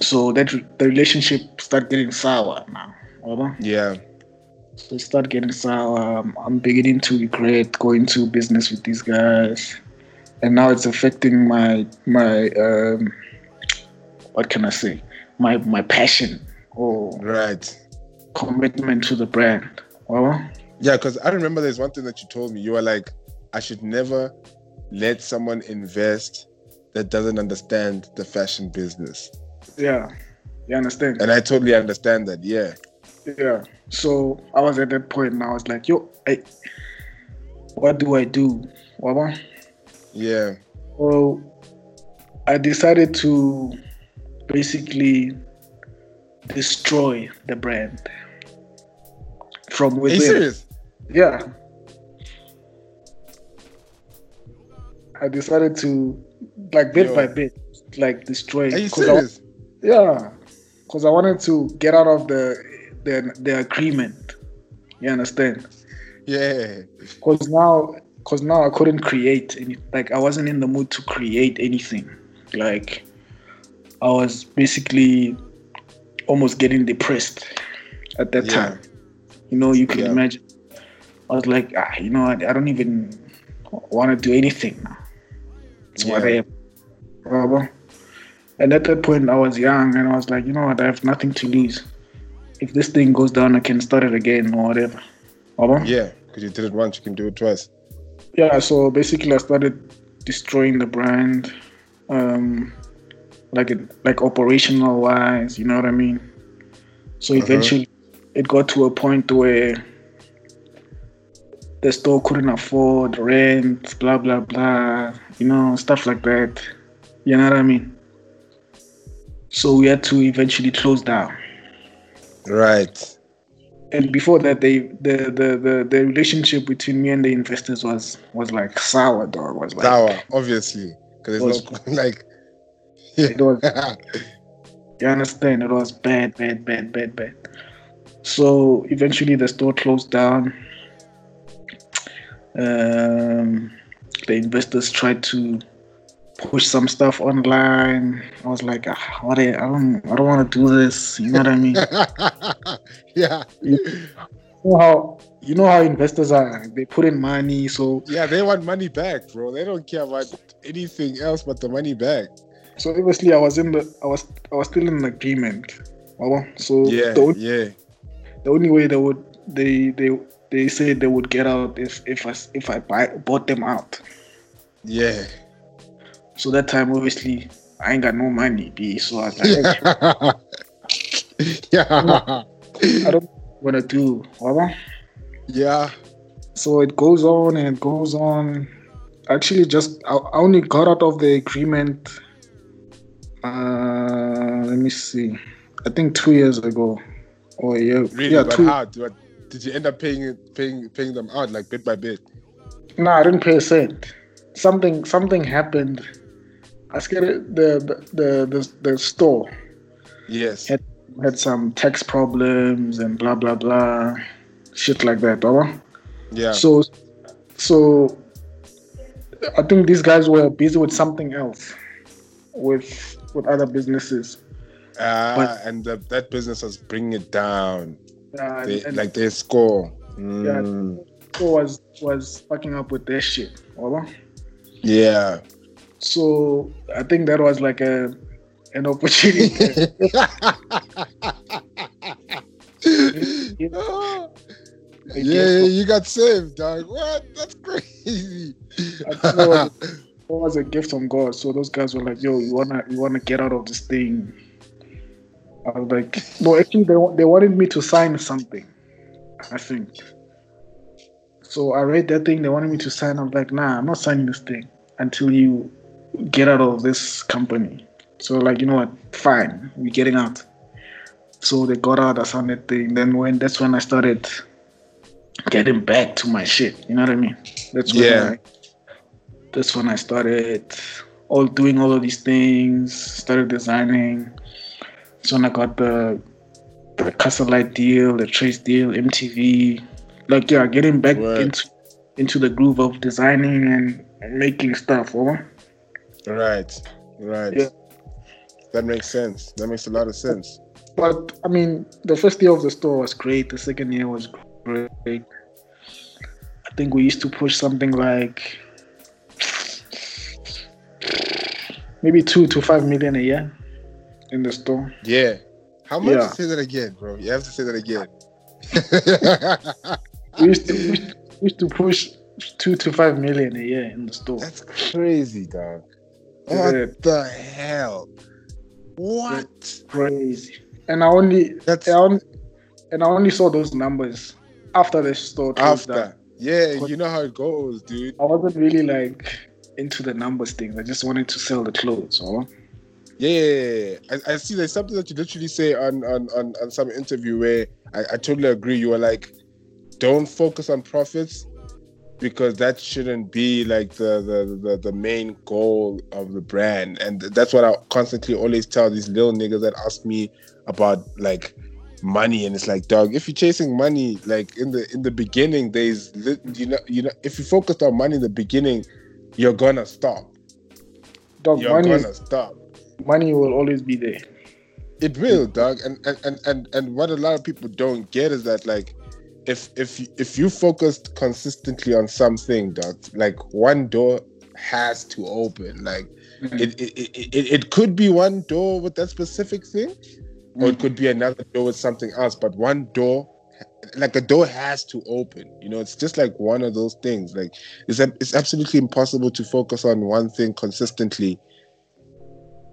so that the relationship start getting sour now. Right? yeah, So it start getting sour. Um, I'm beginning to regret going to business with these guys, and now it's affecting my my um, what can I say? My my passion or right. commitment to the brand. Well, Yeah, because I remember there's one thing that you told me. You were like, I should never let someone invest that doesn't understand the fashion business. yeah, you understand? And I totally understand that. Yeah. Yeah. So I was at that point, and I was like, "Yo, I, what do I do?" Well, Yeah. well, I decided to basically destroy the brand from Are you within. serious? Yeah. I decided to, like, bit Yo. by bit, like destroy. Are you 'cause I- serious? yeah, because I wanted to get out of the the the agreement. You understand? Yeah. Because now, because now I couldn't create any. Like I wasn't in the mood to create anything. Like I was basically almost getting depressed at that Yeah. time. You know, you can Yeah. imagine. I was like, ah, you know, I, I don't even want to do anything now. It's Yeah. whatever. Whatever. And at that point, I was young, and I was like, you know what? I have nothing to lose. If this thing goes down, I can start it again or whatever. Whatever. Yeah. Because you did it once, you can do it twice. yeah so basically i started destroying the brand um like it like operational wise you know what i mean so Uh-huh. eventually it got to a point where the store couldn't afford rent blah blah blah you know stuff like that you know what i mean so we had to eventually close down Right. and before that they the the the, the relationship between me and the investors was was like sour dog was like Sour, obviously. Because Was- not like. It was, you understand? It was bad, bad, bad, bad, bad. So eventually the store closed down. Um, the investors tried to push some stuff online. I was like, ah, what? I don't, I don't want to do this. You know what I mean? yeah. you know how you know how investors are. They put in money, so Yeah, they want money back, bro. They don't care about anything else but the money back. so obviously I was in the, I was, I was still in an agreement. So Yeah, the only yeah. the only way they would they they they said they would get out if if I if I buy, bought them out. Yeah. So that time obviously I ain't got no money, B. So I was like, yeah. I don't want to do. Whatever. Yeah. So it goes on and it goes on. Actually, just I, I only got out of the agreement. Uh, let me see. I think two years ago, or a year. Really, yeah, but two. how? Did you end up paying paying paying them out like bit by bit? No, I didn't pay a cent. Something something happened. I scared the, the the the the store Yes. had had some tax problems and blah blah blah, shit like that. Baba. Yeah. So so I think these guys were busy with something else, with with other businesses. Ah, but- and the, that business was bringing it down. Uh, They, and like they score. Yeah. Mm, store was was fucking up with their shit. Baba. yeah. So I think that was like a an opportunity. yeah, yeah, you got saved, dog. What? That's crazy. I know it was a gift from God. So those guys were like, "Yo, you wanna you wanna get out of this thing?" I was like, "No, actually, they they wanted me to sign something. I think." So I read that thing. They wanted me to sign. I was like, "Nah, I'm not signing this thing until you get out of this company." So like, you know what? Fine, we're getting out. So they got out. I signed that thing. Then when that's when I started getting back to my shit. You know what I mean? That's when Yeah. I, that's when I started all doing all of these things. Started designing. So when I got the the Castle Lite deal, the Trace deal, MTV. Like yeah, getting back Right. into into the groove of designing and, and making stuff. Oh, Right, right. Yeah. That makes sense. That makes a lot of sense. But I mean, the first year of the store was great. The second year was great. I think we used to push something like maybe two to five million a year in the store. Yeah. How much? Yeah. Say that again, bro. You have to say that again. We used to, we used to, we used to push two to five million a year in the store. That's crazy, dog. Yeah. What the hell? What? crazy. And I only, That's I only and I only saw those numbers after the store down. after. Yeah, you know how it goes, dude. I wasn't really like into the numbers thing. I just wanted to sell the clothes. Or Yeah, I, I see. There's something that you literally say on on on, on some interview where I, I totally agree. You were like, don't focus on profits because that shouldn't be like the the, the the main goal of the brand. And that's what I constantly always tell these little niggas that ask me about like money and it's like dog if you're chasing money like in the in the beginning there's you know you know if you focused on money in the beginning you're gonna stop dog, you're money, gonna is, stop money will always be there. It will, dog. And and, and and and what a lot of people don't get is that like if if if you focused consistently on something, dog, like one door has to open. Like mm. it it, it, it it could be one door with that specific thing, or it mm. could be another door with something else. But one door like a door has to open you know it's just like one of those things like it's it's absolutely impossible to focus on one thing consistently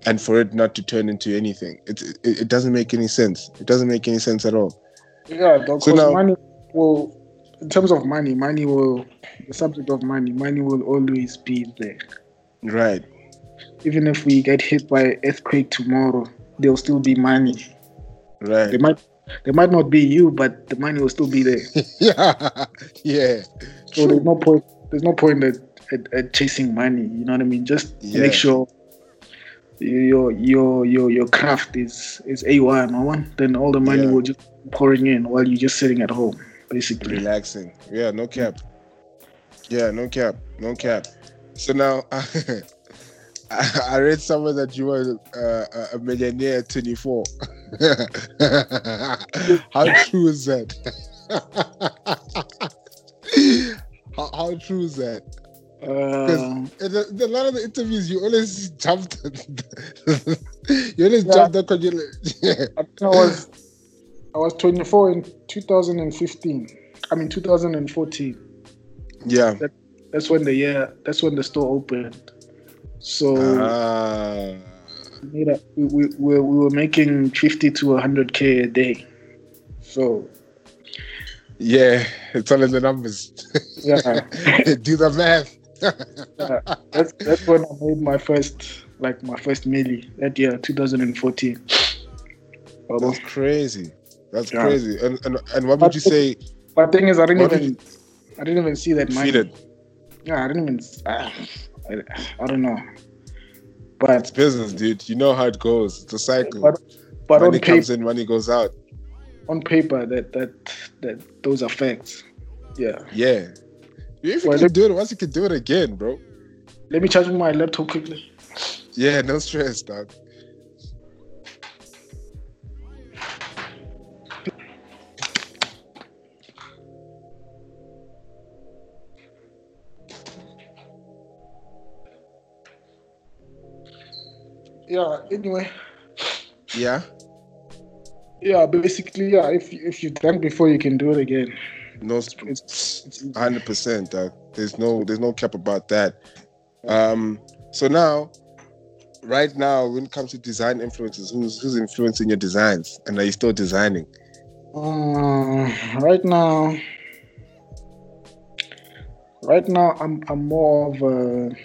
and for it not to turn into anything it, it, it doesn't make any sense it doesn't make any sense at all Yeah, dog. So now- money will, in terms of money, money will, the subject of money, money will always be there. right Even if we get hit by earthquake tomorrow, there'll still be money. Right. They might, they might not be you, but the money will still be there. yeah yeah So there's no point. There's no point at, at, at chasing money. You know what I mean? Just Yeah. make sure your your your your craft is is a one or one. Then all the money Yeah. will just pouring in while you're just sitting at home, basically. relaxing. Yeah no cap. Yeah no cap no cap. So now I, I read somewhere that you were uh, a millionaire at 24 how true is that? How, how true is that Uh, in a, a lot of the interviews you always jumped you always Yeah. jumped on your yeah. I I was I was 24 in 2015. I mean 2014. yeah That's when the year. That's when the store opened. So Ah. we, a, we, we, we we were making 50 to 100k a day. So yeah it's all in the numbers yeah, do the math yeah, that's that's when I made my first like my first milli that year 2014. Although- That's crazy. That's Yeah. crazy. And, and and what would you say? But thing is, I didn't even I didn't even see that money. It. Yeah, I didn't even. Uh, I, I don't know. But It's business, dude. You know how it goes. It's a cycle. But- but money on paper, comes in, money goes out. on paper, that that that those are facts. Yeah. Yeah. If you Well, can let- do it once, you can do it again, bro. Let me charge my laptop quickly. Yeah, no stress, dog. Yeah. Anyway, Yeah. Yeah, basically, yeah. If if you've done before, you can do it again. No, It's, it's hundred percent. There's no there's no cap about that. Um. So now, right now, when it comes to design influences, who's who's influencing your designs, and are you still designing? Uh, right now, right now, I'm I'm more of a.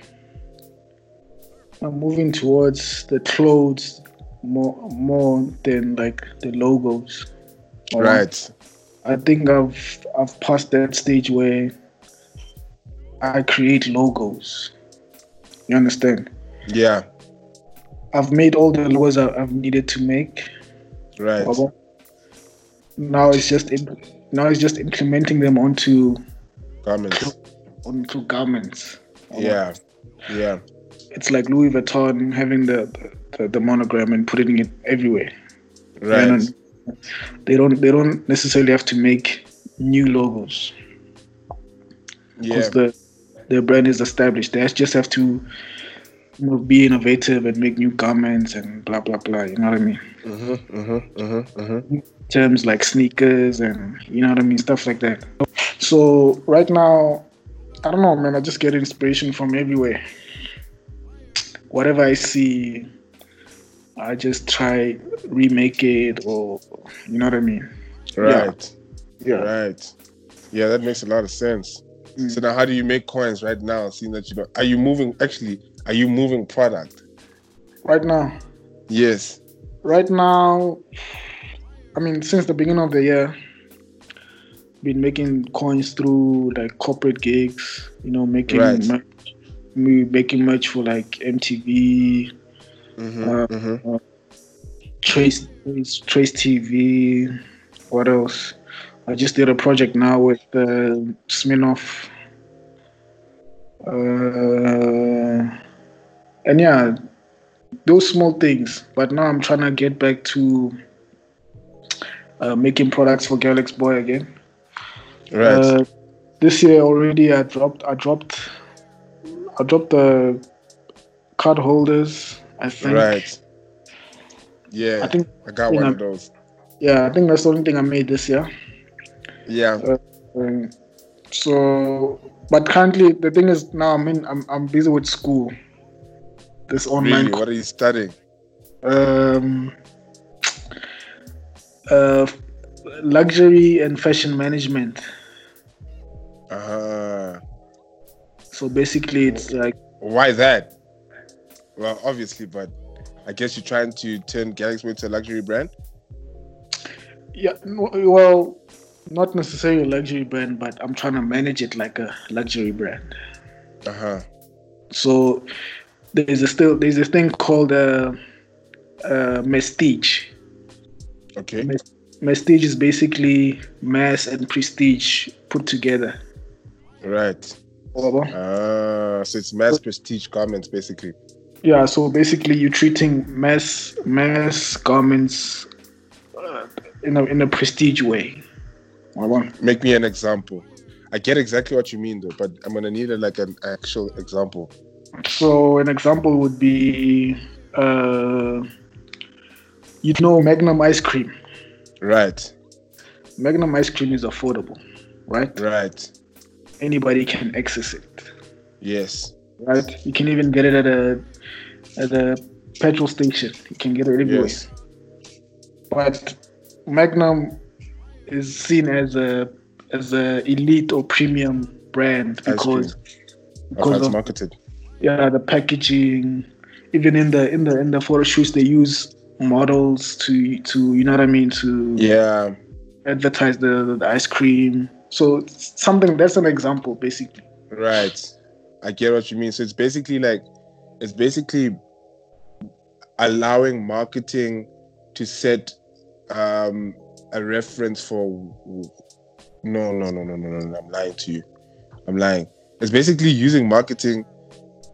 I'm moving towards the clothes more more than like the logos. Right. I think I've I've passed that stage where I create logos. You understand? Yeah. I've made all the logos I've needed to make. Right. Now it's just now it's just implementing them onto Garments. onto garments. Yeah. Yeah. It's like Louis Vuitton having the the, the monogram and putting it everywhere. Right. And they don't they don't necessarily have to make new logos Yeah. because the their brand is established. They just have to you know, be innovative and make new garments and blah blah blah. You know what I mean? Mm-hmm, mm-hmm, mm-hmm, mm-hmm. terms like sneakers and you know what I mean, stuff like that. So right now, I don't know, man. I just get inspiration from everywhere. Whatever I see, I just try remake it, or you know what I mean. Right. Yeah. Right. Yeah, that makes a lot of sense. Mm. So now, how do you make coins right now? Seeing that you know, are you moving? Actually, are you moving product? Right now, Yes. right now, I mean, since the beginning of the year, been making coins through like corporate gigs. You know, making Right. merch, me making merch for like MTV. Mm-hmm, mm-hmm. Trace Trace Trace TV. What else? I just did a project now with uh, Smirnoff. Uh, and yeah, those small things. But now I'm trying to get back to uh, making products for Galaxy Boy again. Right. Uh, this year already, I dropped. I dropped. I dropped the card holders. I think. right. Yeah. I think. I got one know- of those. Yeah, I think that's the only thing I made this year. Yeah. Um, so, but currently the thing is now I'm in. I'm, I'm busy with school. This online. Really? What are you studying? Um. Uh, luxury and fashion management. Uh, So basically, it's like why that? Well, obviously, but I guess you're trying to turn Galaxy into a luxury brand. yeah, well, not necessarily a luxury brand, but I'm trying to manage it like a luxury brand. Uh huh. So there's a still there's a thing called uh, uh, Mestige. Okay. Mestige is basically mass and prestige put together. Right. Whatever. Uh, so it's mass prestige garments, basically. Yeah, so basically you're treating mass mass garments uh, in a in a prestige way. Make me an example. I get exactly what you mean, though, but I'm gonna need a, like an actual example. So an example would be, uh, you know, Magnum ice cream. Right. Magnum ice cream is affordable, right? Right. Anybody can access it, Yes. right? You can even get it at a at a petrol station. You can get it everywhere. Yes. But Magnum is seen as a as a elite or premium brand because because it's of marketed. yeah the packaging even in the in the in the photo shoots they use models to to you know what i mean to Yeah. advertise the, the ice cream so something that's an example basically Right. I get what you mean. So it's basically like it's basically allowing marketing to set um a reference for no no no no no no I'm lying to you. I'm lying. It's basically using marketing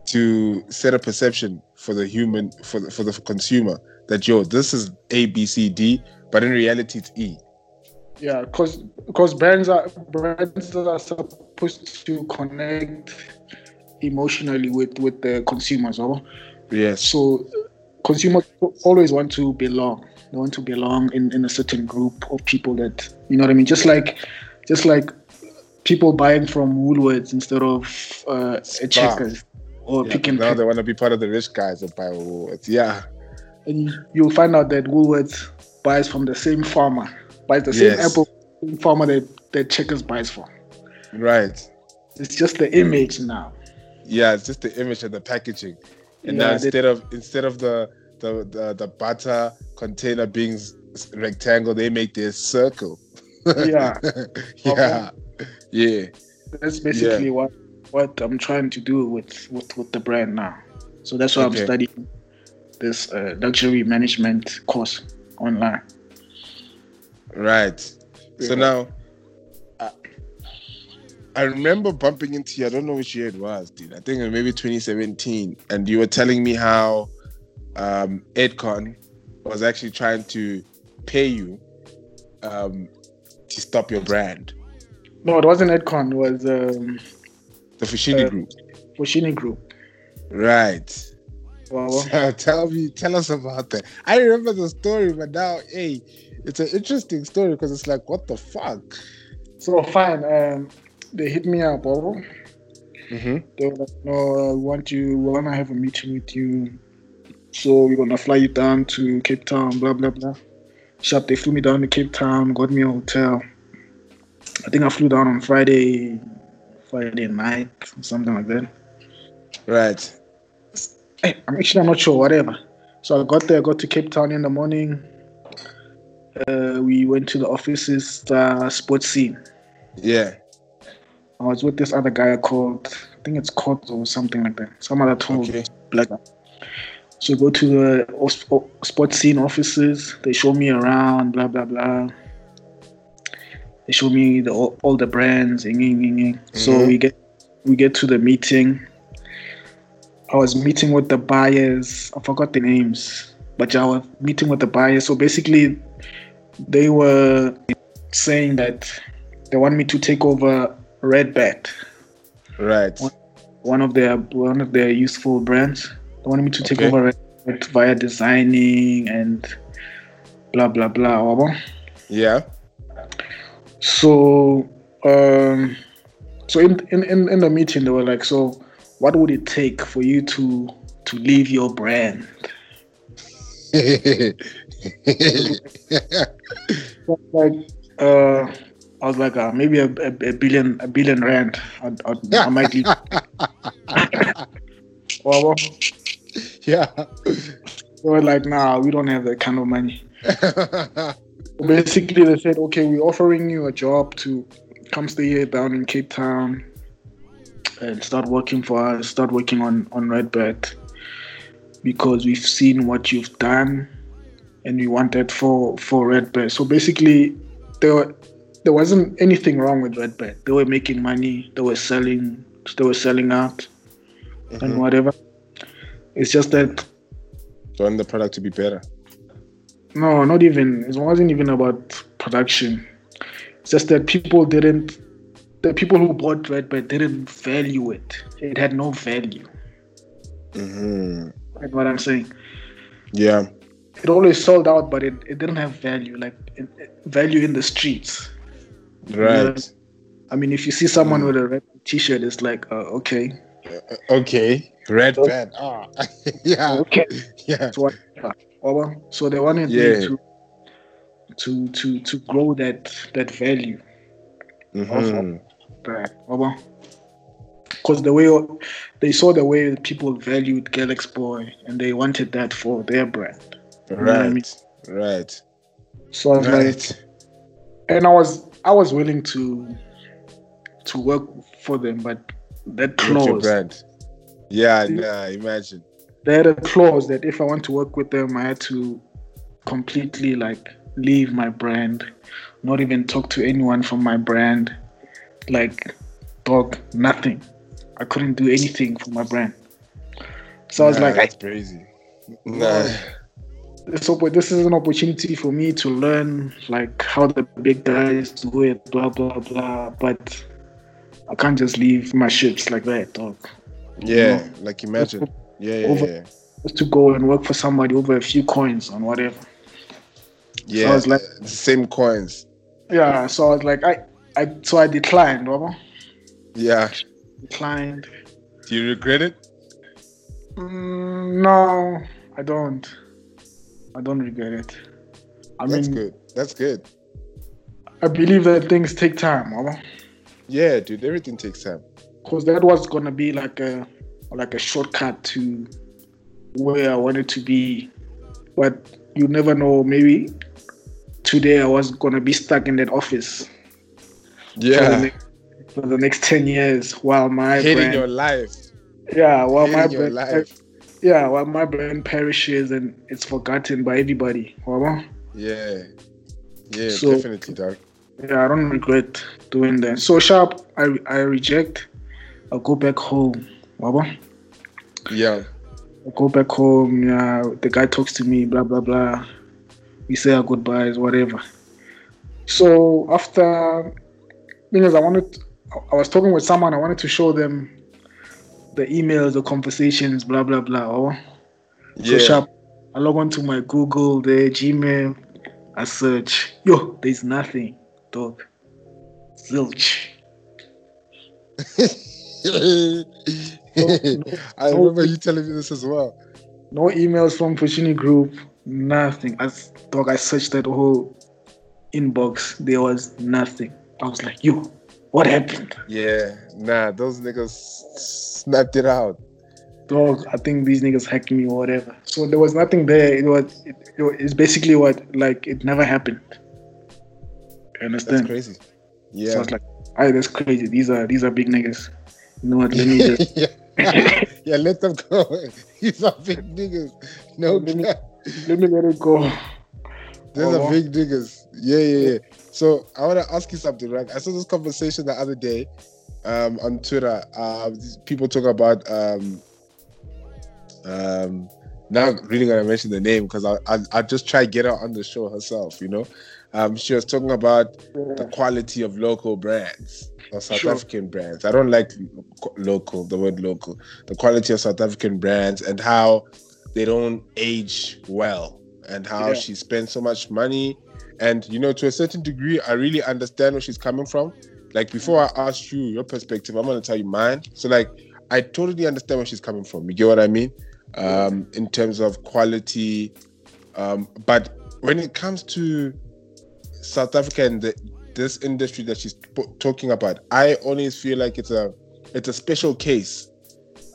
to set a perception for the human for the, for the consumer that yo this is A B C D but in reality it's E. yeah because because brands are brands are supposed to connect emotionally with with the consumers or Yes. so consumers always want to belong. They want to belong in, in a certain group of people that you know what I mean. Just like, just like people buying from Woolworths instead of uh, a Checkers or Yeah, Pick and now Pay. they want to be part of the rich guys that buy Woolworths. Yeah. and you- you'll find out that Woolworths buys from the same farmer, buys the same Yes. apple farmer that, that Checkers buys from. Right. It's just the image now. Yeah, it's just the image and the packaging. And Yeah, now instead of instead of the the, the the butter container being rectangle, they make this circle. Yeah. yeah. Yeah. That's basically what what I'm trying to do with with, with the brand now. So that's why Okay. I'm studying this uh, luxury management course online. Right. So now, I remember bumping into you. I don't know which year it was, dude. I think it was maybe 2017, and you were telling me how um, Edcon was actually trying to pay you um, to stop your brand, No, it wasn't Edcon. It was um, the Foschini Uh, Group. Foschini Group. Right. Wow. So tell me, tell us about that. I remember the story, but now, hey, it's an interesting story because it's like, what the fuck? So fine. Um, they hit me up, bro. Mm-hmm. They were like, "No, we want you. We want to have a meeting with you. So we're gonna fly you down to Cape Town. Blah blah blah." Sharp. They flew me down to Cape Town. Got me a hotel. I think I flew down on Friday, Friday night, something like that. Right. Hey, I'm actually I'm not sure. Whatever. So I got there. Got to Cape Town in the morning. Uh, we went to the offices, uh, Sportscene. Yeah. I was with this other guy called, I think it's Court or something like that. Some other tall Okay. black guy. So go to the Sportscene offices. They show me around, blah blah blah. They show me the all, all the brands. ying, ying, ying, ying. So mm-hmm. we get we get to the meeting. I was meeting with the buyers. I forgot the names, but I was meeting with the buyers. So basically, they were saying that they want me to take over Redbat, Right. one of their one of their useful brands. They wanted me to take Okay. over Red Bat via designing and blah blah blah. Yeah. So, um, so in, in in in the meeting, they were like, "So, what would it take for you to to leave your brand?" Like, uh, I was like, uh, maybe a, a, a billion a billion rand. I, I, I might leave. Yeah. They were like, "Nah, we don't have that kind of money." Basically, they said, "Okay, we're offering you a job to come stay here down in Cape Town and start working for us. Start working on on Redbat because we've seen what you've done, and we want that for for Redbat." So basically, there were, there wasn't anything wrong with Redbat. They were making money. They were selling. They were selling out and Mhm. whatever. It's just that So want the product to be better. No, not even. It wasn't even about production. It's just that people didn't. The people who bought Redbat didn't value it. It had no value. hmm That's what I'm saying. Yeah. It always sold out, but it, it didn't have value, like it, it- value in the streets. Right. I mean, if you see someone Mm. with a red T-shirt, it's like, uh, okay, Okay. Red So- band. Ah. yeah. okay. Yeah. So, what- so they wanted Yeah. to to to to grow that that value. Mhm. Right. Because the way they saw the way people valued Galaxy Boy and they wanted that for their brand. know I mean? Right. Right. So I was like, Right. and I was I was willing to to work for them, but that clause brand? Yeah. Nah. Imagine. they had a clause that if I want to work with them, I had to completely like leave my brand, not even talk to anyone from my brand, like dog, nothing. I couldn't do anything for my brand. So I was Nah, like, I, that's crazy. Nah. This, opp- this is an opportunity for me to learn like how the big guys do it, blah blah blah. But I can't just leave my ships like that, dog. Yeah. Like imagine. Yeah. Yeah. Over- yeah. just to go and work for somebody over a few coins on whatever. Yeah, was like- the same coins. Yeah, so I was like, I, I so I declined, Baba. Yeah. Declined. Do you regret it? Mm, no, I don't. I don't regret it. I mean That's mean, good. That's good. I believe that things take time, Baba. Yeah, dude. Everything takes time. because that was gonna be like a like a shortcut to where I wanted to be. But you never know. Maybe today I was gonna be stuck in that office for, the Yeah. next, for the next ten years while my Hating brand, your life. yeah, while my Hating your brand, life. Yeah, while my brand perishes and it's forgotten by everybody. Waba? Yeah. Yeah, So- definitely, dog. Yeah, I don't regret doing that. So sharp, I I reject. I'll go back home. Waba? Yeah. I go back home. Yeah, the guy talks to me. Blah blah blah. We say our goodbyes, whatever. So after, because I wanted, I was talking with someone. I wanted to show them the emails, the conversations, blah blah blah. Oh, so Yeah. sharp. I log on to my Google, the Gmail. I search. Yo, there's nothing, dog. Zilch. I remember you telling me this as well. No emails from Foschini Group. Nothing. As dog, I searched that whole inbox. There was nothing. I was like, yo, what happened? Yeah, nah, those niggas snapped it out. Dog, I think these niggas hacked me or whatever. So there was nothing there. It was it, it was- it's basically what like it never happened. You That's understand? crazy. So I Yeah. was like, alright, that's crazy. These are these are big niggas. You know what? Let me just yeah. yeah, let them go. These are big niggas. No Let me- let me let it go. These Oh, are big niggas. Yeah, yeah, yeah. So I want to ask you something, right? I saw this conversation the other day um, on Twitter. Uh, people talk about um, um, not really gonna mention the name because I, I I just try to get her on the show herself. You know, um, she was talking about the quality of local brands or South Sure. African brands. I don't like local, the word local. The quality of South African brands and how they don't age well and how Yeah. she spends so much money. And you know, to a certain degree, I really understand where she's coming from. Like before I asked you your perspective, I'm gonna tell you mine. So like I totally understand where she's coming from. You get what I mean? Um, in terms of quality. Um, but when it comes to South Africa and the, this industry that she's p- talking about, I always feel like it's a it's a special case,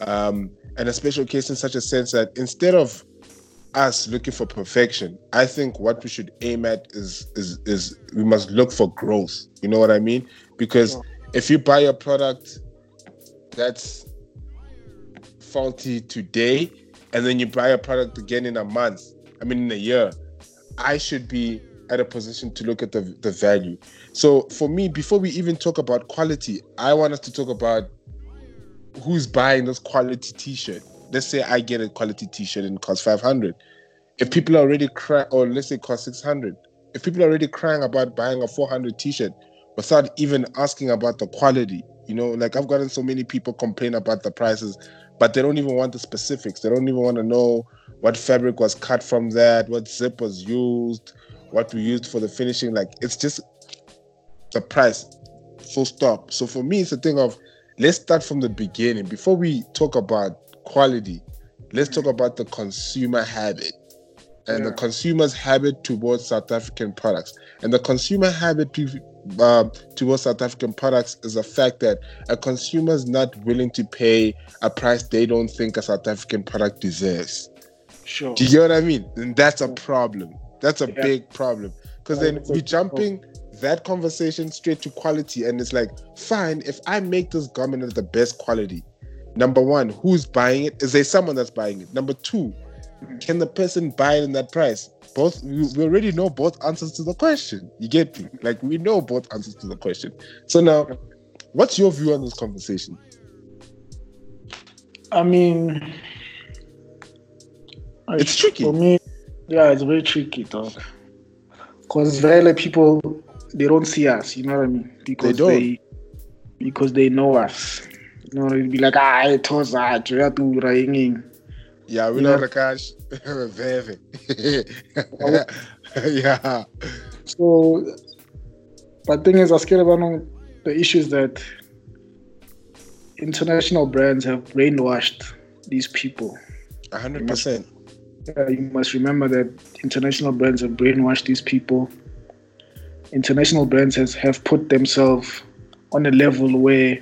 um, and a special case in such a sense that instead of us looking for perfection, I think what we should aim at is is is we must look for growth. You know what I mean? Because if you buy a product that's faulty today, and then you buy a product again in a month, I mean in a year, I should be at a position to look at the, the value. So for me, before we even talk about quality, I want us to talk about who's buying this quality t-shirt. Let's say I get a quality t-shirt and it costs 500. If people are already crying, or let's say cost 600. If people are already crying about buying a 400 t-shirt without even asking about the quality, you know, like I've gotten so many people complain about the prices, but they don't even want the specifics. They don't even want to know what fabric was cut from that, what zip was used, what we used for the finishing. Like it's just the price, full stop. So for me, it's a thing of let's start from the beginning. Before we talk about quality, let's talk about the consumer habit and the consumer's habit towards South African products. And the consumer habit to, uh, towards South African products is the fact that a consumer is not willing to pay a price they don't think a South African product deserves. Sure. Do you get what I mean? And that's a problem. That's a Yeah. big problem. Because then we're jumping that conversation straight to quality. And it's like, fine, if I make this garment of the best quality, number one, who's buying it? Is there someone that's buying it? Number two, can the person buy it in that price? Both we we already know both answers to the question. You get me? Like we know both answers to the question. So now, what's your view on this conversation? I mean, It's tricky. For me, yeah, it's very tricky, dog. Because very like people they don't see us, you know what I mean? Because don't. they, because they know us. You know, it'd be like, ah, it was that, you to ringing. Yeah, we know the cash. Very. yeah. So, but thing is, about the issues that international brands have brainwashed these people. A hundred percent. Uh, you must remember that international brands have brainwashed these people. International brands has have put themselves on a level where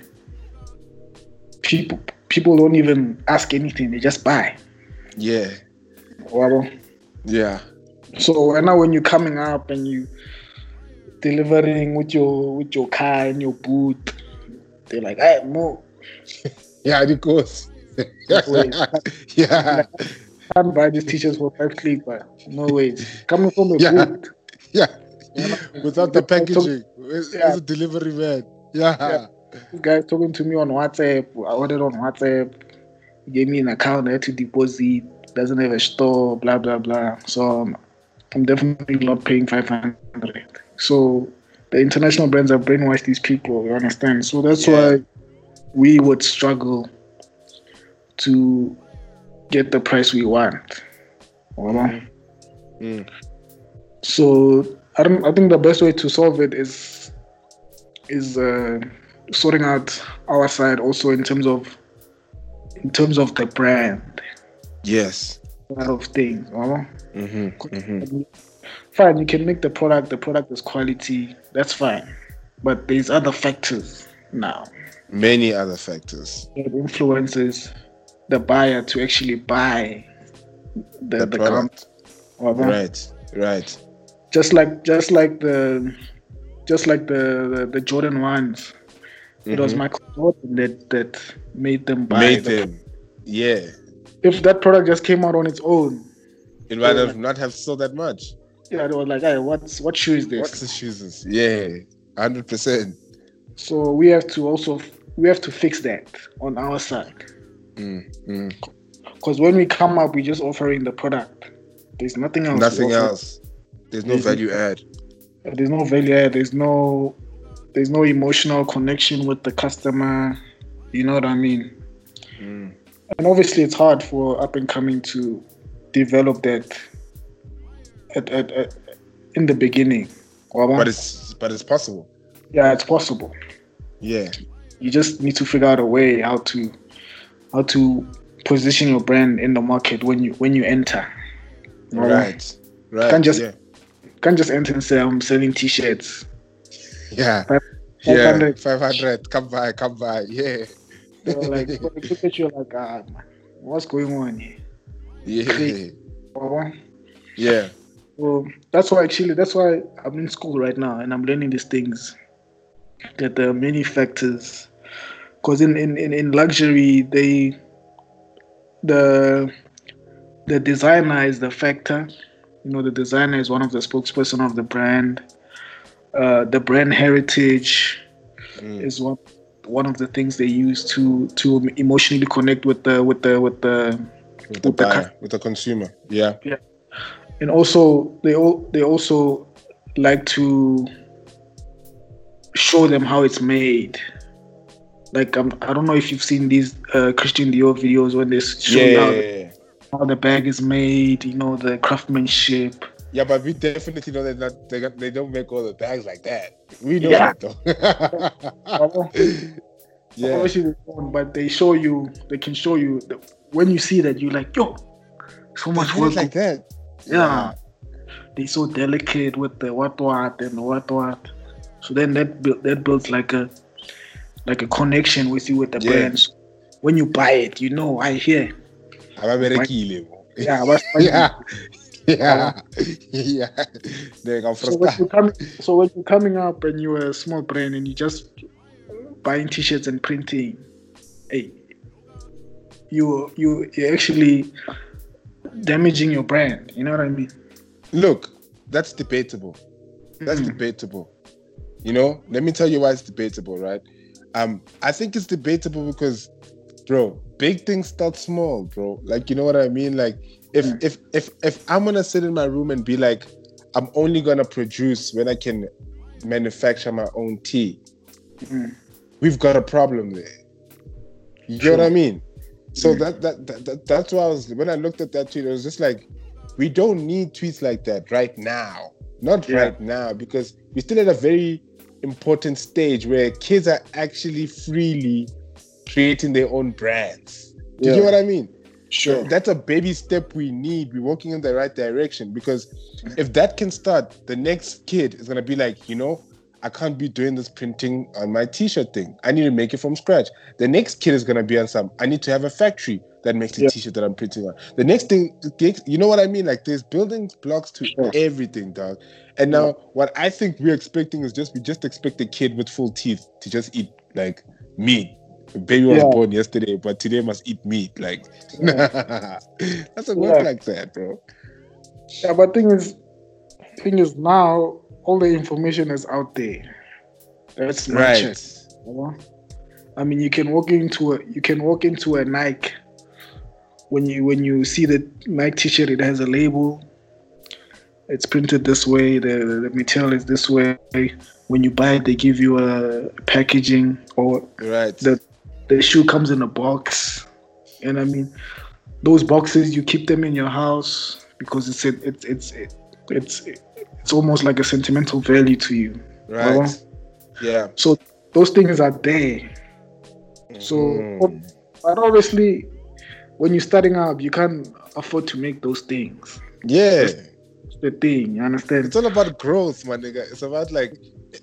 people people don't even ask anything; they just buy. Yeah. Wabo. Yeah. So and now when you're coming up and you delivering with your with your car and your boot, they're like, "Hey, move." Yeah, of course. Yeah. can't buy these t-shirts for five click, but no way. Coming from a Yeah. boot. Yeah. Without the packaging. It's, Yeah. it's a delivery man. Yeah. Yeah. This guy talking to me on WhatsApp. I ordered on WhatsApp. Gave me an account. I had to deposit. Doesn't have a store. Blah blah blah. So um, I'm definitely not paying five hundred. So the international brands have brainwashed these people. You understand? So that's Yeah. why we would struggle to get the price we want. Wala? Mm. So I don't. I think the best way to solve it is is uh, sorting out our side also in terms of in terms of the brand Yes. side of things. Mm-hmm. Mm-hmm. Fine, you can make the product. The product is quality. That's fine, but there's other factors now Many other factors. that influences the buyer to actually buy the, The the, product. Right. Right. Just like just like the just like the the, the Jordan ones. It was Mhm. Michael Jordan that that made them buy. Made the- them. Yeah. If that product just came out on its own, It might have not have sold that much. yeah, they were like, "Hey, what's what shoe is this?" What's the shoes? Yeah. Hundred percent. So we have to also we have to fix that on our side Mm, mm. because when we come up, we're just offering the product. There's nothing else. Nothing else. There's no There's- value add. There's no value add. There's no there's no emotional connection with the customer. You know what I mean? Mm. and obviously it's hard for up and coming to develop that at, at, at in the beginning? But it's but it's possible. yeah it's possible Yeah. you just need to figure out a way how to how to position your brand in the market when you when you enter Waba? Right. Right. Can't just- yeah. can't just enter and say i'm selling t-shirts Yeah. Five- Yeah. 500. Five hundred. Come by. Come by. Yeah. They're like they look at you like ah, what's going on here Yeah. Waba? Yeah. So that's why actually that's why I'm in school right now and I'm learning these things. That there are many factors. Because in, in, in, in luxury they the the designer is the factor. You know, the designer is one of the spokesperson of the brand. Uh, the brand heritage Mm. is one one of the things they use to to emotionally connect with the with the with the With the with the buyer, with the consumer. Yeah. Yeah. and also they all they also like to show them how it's made. Like um, I don't know if you've seen these uh, Christian Dior videos when they show Yeah. how, Yeah, yeah. how the bag is made, you know, the craftsmanship. Yeah, but we definitely know that not, they got, they don't make all the bags like that. We know Yeah. that though. yeah. Obviously they but they show you, they can show you the, when you see that you're like, yo, so much work. like that. yeah. They're so delicate with the what what and the what what. So then that build, that builds like a like a connection with you with the Yeah. brands. When you buy it, you know I hear. Yeah, yeah. Yeah. Yeah. They go for So when, start. you coming, so when you're coming up and you're a small brand and you're just buying t-shirts and printing, hey, you you you're actually damaging your brand. You know what I mean? Look, that's debatable. That's Mhm. debatable. You know, let me tell you why it's debatable, right? Um, I think it's debatable because, bro, big things start small, bro. Like, you know what I mean? Like, if Mm. if if if I'm gonna sit in my room and be like, I'm only gonna produce when I can manufacture my own tea, Mhm. we've got a problem there. You get what I mean? So Mm. that, that that that that's why I was when I looked at that tweet, it was just like, we don't need tweets like that right now. Not Yeah. right now, because we're still at a very important stage where kids are actually freely creating their own brands. Do you know what I mean? Sure. That's a baby step we need. We're walking in the right direction because if that can start, the next kid is gonna be like, you know, I can't be doing this printing on my t-shirt thing. I need to make it from scratch. The next kid is gonna be on some. I need to have a factory that makes the Yeah. t-shirt that I'm printing on. The next thing, you know what I mean? Like there's building blocks to Sure. everything, dog. And now what I think we're expecting is just we just expect a kid with full teeth to just eat like meat. Baby was Yeah. born yesterday, but today must eat meat. Like doesn't work Yeah. like that, bro. Yeah, but thing is, thing is now all the information is out there. That's Right. check. you know? I mean, you can walk into a you can walk into a Nike when you when you see the Nike T-shirt, it has a label. It's printed this way. The the material is this way. When you buy it, they give you a packaging, or Right. The- the shoe comes in a box. And I mean, those boxes you keep them in your house because it's it, it's it's it's it's almost like a sentimental value to you. right. well, yeah. So those things are there. So, Mm. but obviously, when you're starting up, you can't afford to make those things. yeah. It's the thing, you understand? It's all about growth, my nigga. It's about like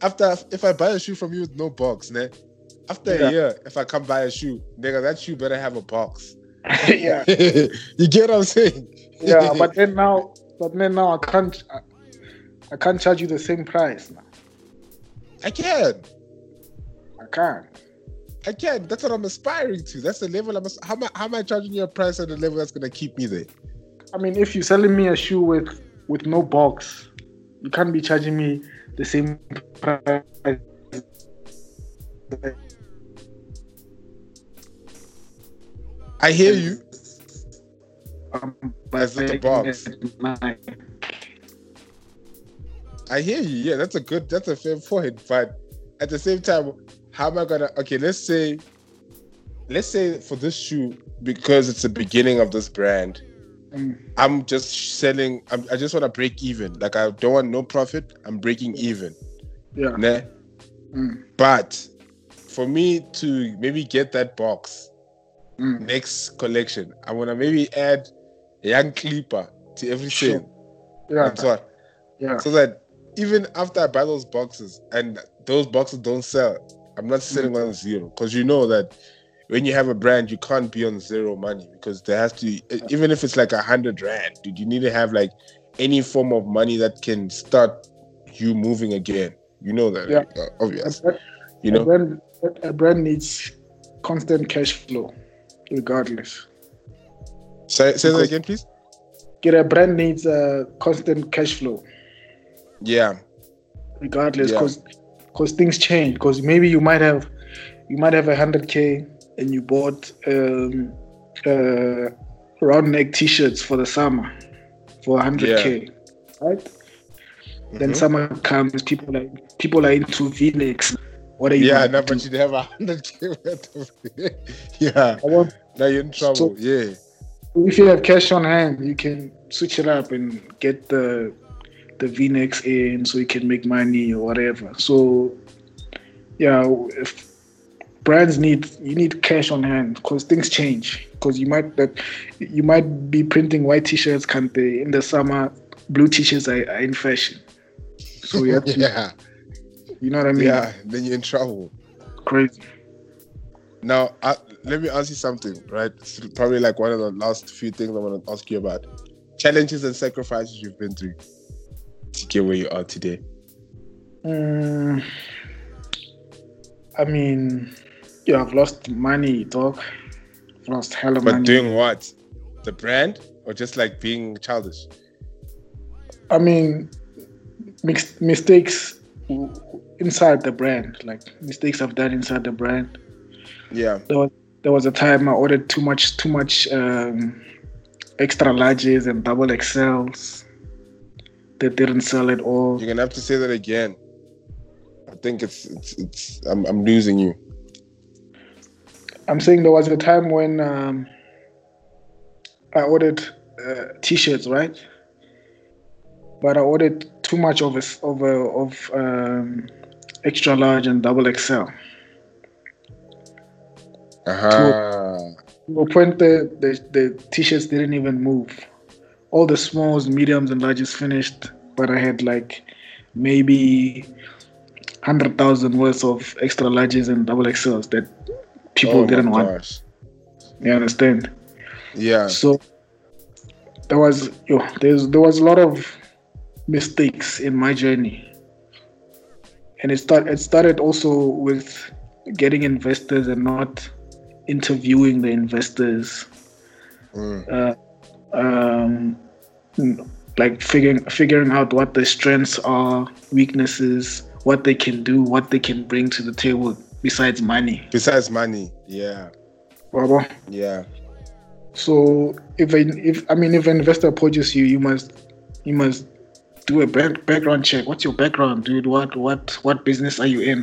after if I buy a shoe from you with no box, ne? After Yeah. a year, if I come buy a shoe, nigga, that shoe better have a box. yeah, you get what I'm saying? yeah. But then now, but then now, I can't, I, I can't charge you the same price now. I can. I can't. I can. That's what I'm aspiring to. That's the level I'm. How am I, how am I charging you a price at the level that's gonna keep me there? I mean, if you're selling me a shoe with with no box, you can't be charging me the same price. I hear you. Um, with the box. I hear you. Yeah, that's a good. That's a fair point. But at the same time, how am I gonna? Okay, let's say, let's say for this shoe because it's the beginning of this brand. Mm. I'm just selling. I'm, I just want to break even. Like I don't want no profit. I'm breaking even. Yeah. Né? Mm. But for me to maybe get that box Mm. next collection, I want to maybe add a young clipper to every Sure. sale. Yeah. What. Yeah. So that even after I buy those boxes and those boxes don't sell, I'm not sitting on zero. Because you know that when you have a brand, you can't be on zero money because there has to, even if it's like a hundred rand, dude, you need to have like any form of money that can start you moving again. You know that, Yeah. uh, obvious. A brand- You a know, brand, a brand needs constant cash flow, regardless. say, say that again, please. Get a brand needs a constant cash flow, Yeah, regardless, Yeah. because because things change. Because maybe you might have you might have a hundred k and you bought um, uh, round neck t-shirts for the summer for hundred k, right? Then Mhm. summer comes, people like people are into V-necks. What are you? yeah, no, but you have a hundred k yeah. I want Now you're in trouble. So- yeah, if you have cash on hand, you can switch it up and get the the V-necks in so you can make money or whatever. So yeah, if brands need you need cash on hand because things change. Because you might that you might be printing white t-shirts, can't they? In the summer, blue t-shirts are, are in fashion. So you have to, yeah, you know what I mean? yeah. Then you're in trouble. Crazy. Now, uh, let me ask you something, right? It's probably like one of the last few things I want to ask you about. Challenges and sacrifices you've been through to get where you are today. Mm, I mean, yeah, I've lost money, dog. I've lost hella But money. But doing what? The brand or just like being childish? I mean, mistakes inside the brand, like mistakes I've done inside the brand. Yeah. There was there was a time I ordered too much too much um, extra larges and double XLs that didn't sell at all. You're gonna have to say that again. I think it's it's it's I'm I'm losing you. I'm saying there was a time when um, I ordered uh, t-shirts, right? But I ordered too much of a, of a, of um, extra large and double XL. Uh-huh. To a point the, the the t-shirts didn't even move. All the smalls, mediums, and larges finished, but I had like maybe hundred thousand worth of extra larges and double XLs that people Oh didn't want. gosh. You understand? Yeah. So there was yo, there's there was a lot of mistakes in my journey. And it start it started also with getting investors and not interviewing the investors. Mm. Uh, um, like figuring figuring out what their strengths are, weaknesses, what they can do, what they can bring to the table besides money. Besides money. Yeah. Baba. Yeah. So if if I mean if an investor approaches you, you must you must do a back, background check. What's your background, dude? What what what business are you in?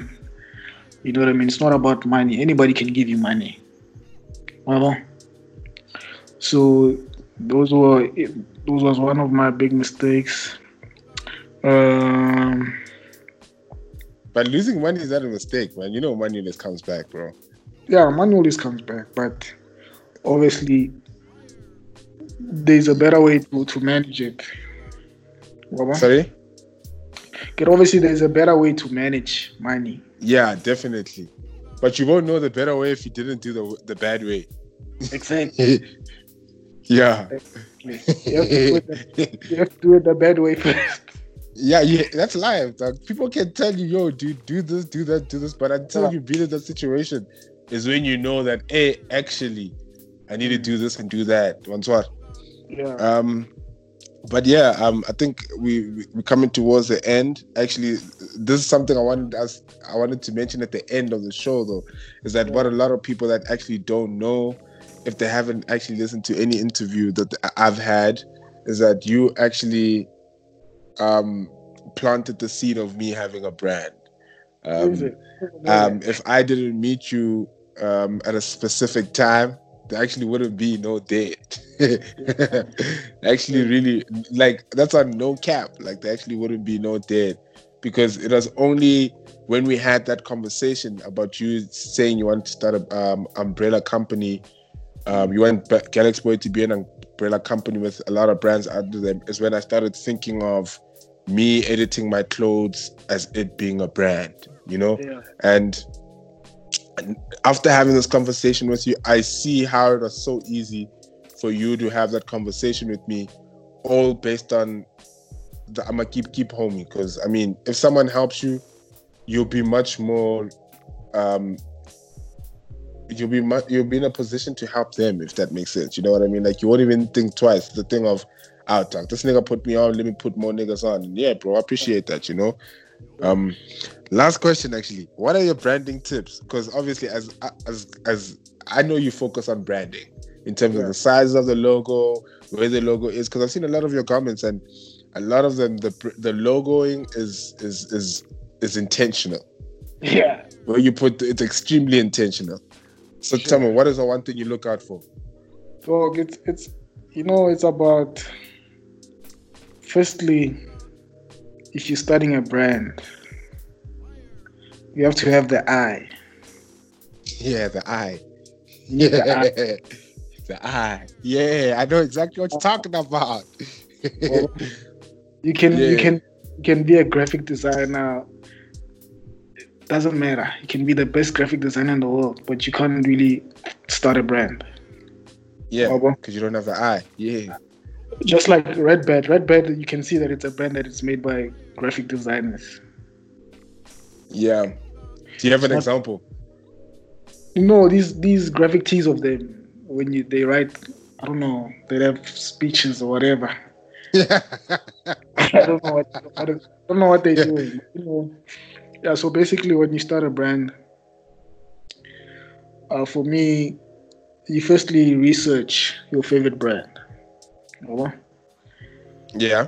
You know what I mean? It's not about money. Anybody can give you money. Well, so those were those was one of my big mistakes. Um, But losing money is not a mistake, man. You know money always comes back, bro. yeah, money always comes back, but obviously there's a better way to, to manage it. Baba? Sorry? Okay, obviously there's a better way to manage money. Yeah, definitely. But you won't know the better way if you didn't do the the bad way. Exactly. yeah. You have, to do it, you have to do it the bad way first. Yeah, yeah, that's life. Dog. People can tell you, yo, dude, do this, do that, do this. But until Yeah. you've been in that situation, is when you know that, hey, actually, I need to do this and do that. Once what? Yeah. Um, but yeah, um, I think we we- we're coming towards the end. Actually, this is something I wanted us I wanted to mention at the end of the show though, is that what a lot of people that actually don't know, if they haven't actually listened to any interview that I've had, is that you actually um planted the seed of me having a brand. Um, um, if I didn't meet you um, at a specific time, there actually wouldn't be no date. actually, really, like that's on no cap. Like there actually wouldn't be no date because it was only when we had that conversation about you saying you want to start a um, umbrella company. Um, you want Galaxy Boy to be an umbrella company with a lot of brands under them. Is when I started thinking of me editing my clothes as it being a brand. You know, yeah. and after having this conversation with you, I see how it was so easy for you to have that conversation with me, all based on the I'm gonna keep keep homie. Because I mean, if someone helps you, you'll be much more. Um, you'll be much, you'll be in a position to help them if that makes sense. You know what I mean? Like you won't even think twice. The thing of, out oh, this nigga put me on, let me put more niggas on. And yeah, bro, I appreciate that. You know. Um, last question actually. What are your branding tips? Because obviously, as as as I know you focus on branding in terms of the size of the logo, where the logo is. Because I've seen a lot of your comments and a lot of them the the logoing is is is is intentional. Yeah. Where you put it's extremely intentional. So tell me, what is the one thing you look out for? So it's it's you know it's about firstly if you're starting a brand you have to have the eye Yeah, the eye. Need the Yeah, eye. the eye. Yeah, I know exactly what you're talking about. Well, you can you can you can be a graphic designer it doesn't matter you can be the best graphic designer in the world but you can't really start a brand yeah, because you don't have the eye. Yeah. Just like Redbat. Red Bed, you can see that it's a brand that is made by graphic designers Yeah. Do you have an Not- example? you know these these graphic tees of them when you they write i don't know they have speeches or whatever Yeah. i don't know what I don't, I don't know what they do you know yeah so basically when you start a brand uh, for me you firstly research your favorite brand Baba. yeah.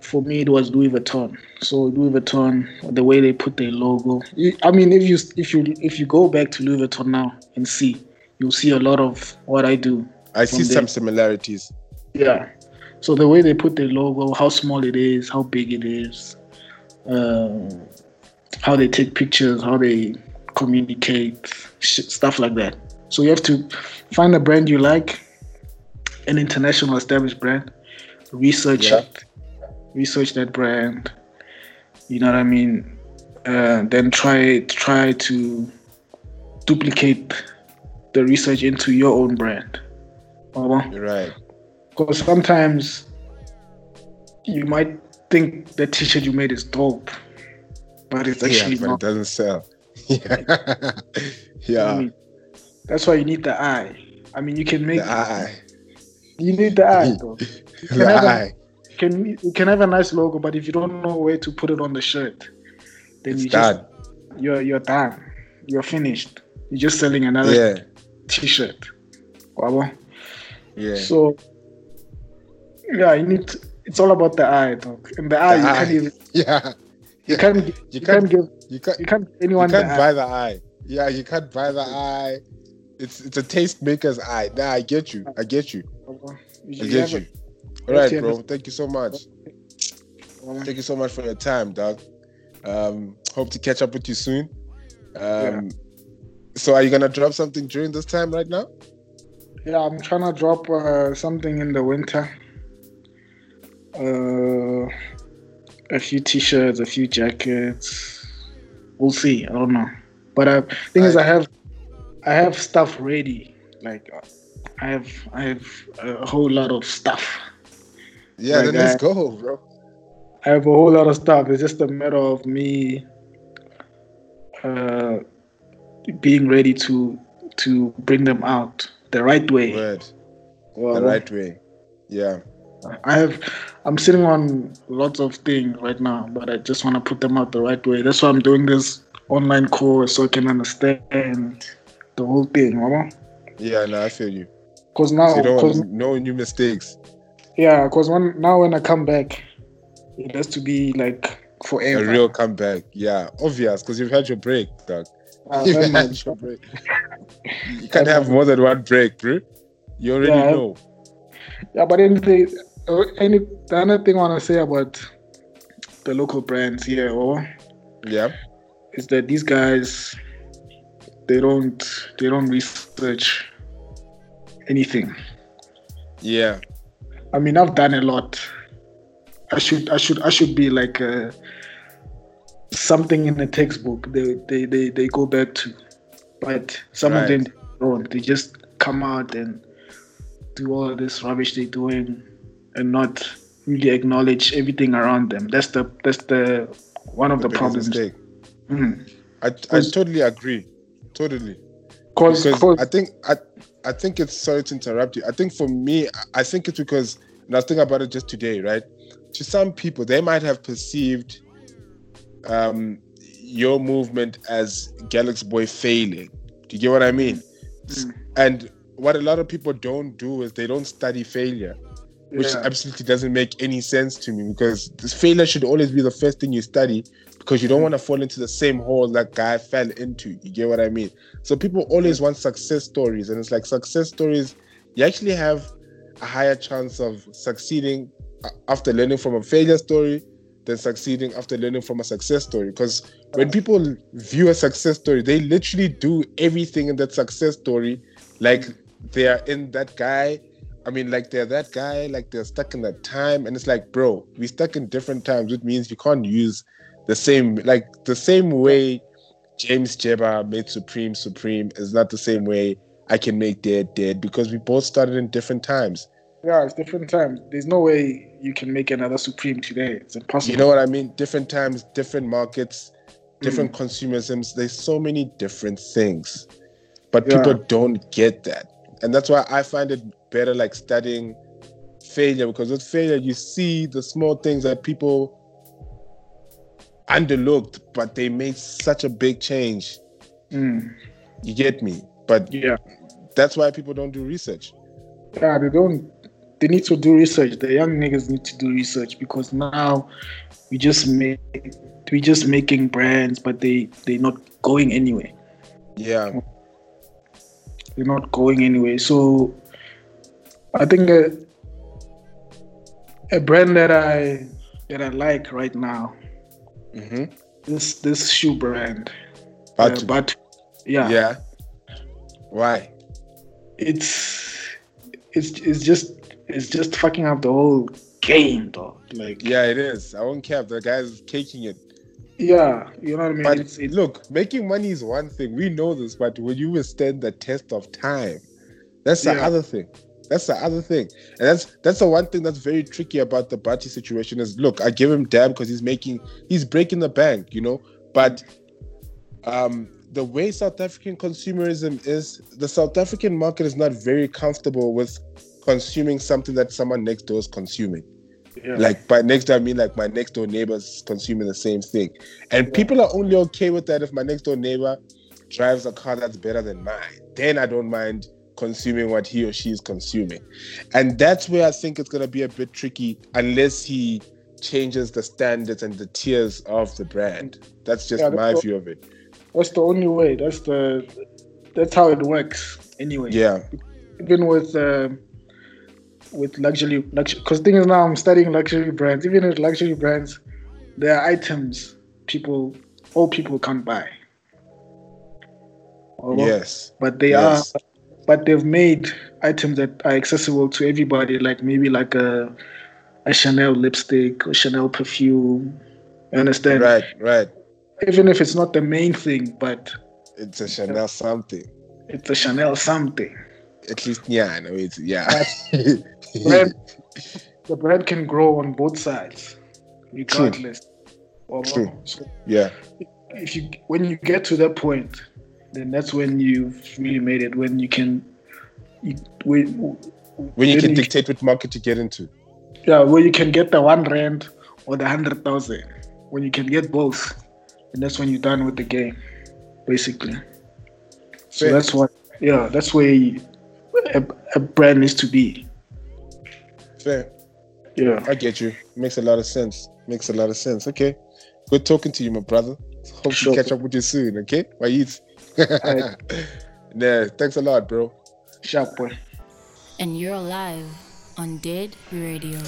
for me it was Louis Vuitton. So Louis Vuitton, the way they put their logo. I mean, if you if you if you go back to Louis Vuitton now and see, you'll see a lot of what I do I see From some similarities. Yeah. So the way they put their logo, how small it is, how big it is, um, how they take pictures, how they communicate, sh- stuff like that. So you have to find a brand you like, an international established brand, research Yeah. it, research that brand. You know what I mean? Uh, then try try to duplicate the research into your own brand. Right. because sometimes you might think the t-shirt you made is dope, but it's actually yeah, but it doesn't sell. Yeah. I mean, that's why you need the eye. I mean, you can make The eye. You need the eye. Though. You can, The have a, eye. you can you can have a nice logo, but if you don't know where to put it on the shirt, then It's you just done. you're you're done. You're finished. You're just selling another Yeah. t-shirt. Wabo? Yeah. So yeah, you need. To, it's all about the eye, dog. And the eye, The you eye. can't even. yeah. You can't. You, You can't, can't- give. You can't You can't give you anyone can't the eye. buy the eye. Yeah, you can't buy the eye. It's it's a tastemaker's eye. Nah, I get you. I get you. I get you. All right, bro. Thank you so much. it. Thank you so much for your time, dog. Um, hope to catch up with you soon. Um, so are you gonna drop something during this time right now? Yeah, I'm trying to drop uh, something in the winter. Uh, a few t-shirts, a few jackets. We'll see. I don't know. But uh, thing is, I have, I have stuff ready. Like, uh, I have, I have a whole lot of stuff. Yeah, Like then let's go, bro. I have a whole lot of stuff. It's just a matter of me uh, being ready to to bring them out the right way. Word. Well, The right way. Yeah. I have I'm sitting on lots of things right now, but I just want to put them out the right way. That's why I'm doing this online course so I can understand the whole thing, you Yeah, no, I feel you. Because So now, you don't cause, no new mistakes. yeah, because when now when I come back, it has to be like forever. A real comeback. Yeah, obvious, because you've had your break, dog. Uh, You've had your break. You can't have more than one break, bro. You already Yeah. know. Yeah, but anything, uh, any the other thing I want to say about the local brands here, or Yeah. is that these guys they don't they don't research anything. Yeah. I mean, I've done a lot. I should I should I should be like uh, something in the textbook. They they they, they go back to, but some Right. of them don't. They just come out and do all this rubbish they're doing, and not really acknowledge everything around them. That's the that's the one of the, biggest problems. Mm. I, I totally agree. Totally. Cause, because 'cause- I think I I think it's sorry to interrupt you. I think for me, I- think it's because and I was thinking about it just today, right? To some people, they might have perceived um your movement as Galaxy Boy failing. Do you get what I mean? Mm. And what a lot of people don't do is they don't study failure, which yeah. absolutely doesn't make any sense to me because this failure should always be the first thing you study because you don't want to fall into the same hole that guy fell into. You get what I mean? So people always want success stories, and it's like success stories. You actually have a higher chance of succeeding uh, after learning from a failure story than succeeding after learning from a success story. Because when people view a success story, they literally do everything in that success story like they are in that guy. I mean, like they're that guy, like they're stuck in that time. And it's like, bro, we stuck in different times, which means you can't use the same, like the same way James Jebbia made Supreme Supreme is not the same way I can make Dead Dead because we both started in different times. yeah, it's different times. There's no way you can make another Supreme today. It's impossible. You know what I mean? Different times, different markets, different mm. consumerisms. There's so many different things, but Yeah. people don't get that, and that's why I find it better like studying failure because with failure you see the small things that people underlooked, but they made such a big change. Mm. You get me? But Yeah. that's why people don't do research. Yeah, they don't. They need to do research. The young niggas need to do research because now we just make we just making brands, but they they're not going anywhere. Yeah, They're not going anywhere. So I think a, a brand that I that I like right now Mm-hmm. this this shoe brand. But Uh, but yeah, yeah. Why? it's it's it's just it's just fucking up the whole game, though. Like Yeah, it is. I won't cap. The guy's caking it. yeah, you know what I mean. But it's, it's look, making money is one thing. We know this, but will you withstand the test of time? That's the Yeah. other thing. That's the other thing. And that's that's the one thing that's very tricky about the Bathu situation is look, I give him dab because he's making he's breaking the bank, you know. But um the way South African consumerism is, the South African market is not very comfortable with consuming something that someone next door is consuming. yeah. Like by next door, I mean like my next door neighbor's consuming the same thing. And people are only okay with that if my next door neighbor drives a car that's better than mine. Then I don't mind consuming what he or she is consuming. And that's where I think it's gonna be a bit tricky unless he changes the standards and the tiers of the brand. That's just Yeah, my that's- view of it. that's the only way. That's the that's how it works. Anyway, Yeah. even with uh, with luxury luxury because thing is now I'm studying luxury brands. Even with luxury brands, there are items people all people can't buy. Or- Yes. but they Yes. are but they've made items that are accessible to everybody like maybe like a a chanel lipstick or chanel perfume you understand Right, right. even if it's not the main thing but It's a Chanel something. it's a chanel something At least yeah, I know it's yeah. brand, the brand can grow on both sides regardless Or- True. so yeah. if you when you get to that point then that's when you've really made it when you can you, when, When you can dictate what market to get into. Yeah, where you can get the one rand or the hundred thousand. When you can get both, and that's when you're done with the game, basically. So Fair. that's what, yeah, that's where you, a, a brand needs to be. Fair. Yeah, I get you. Makes a lot of sense. Makes a lot of sense. Okay. Good talking to you, my brother. Hope Sure. to catch up with you soon, okay? Bye. eat. Alright. nah, thanks a lot, bro. sharp boy. And you're alive on Dead Radio.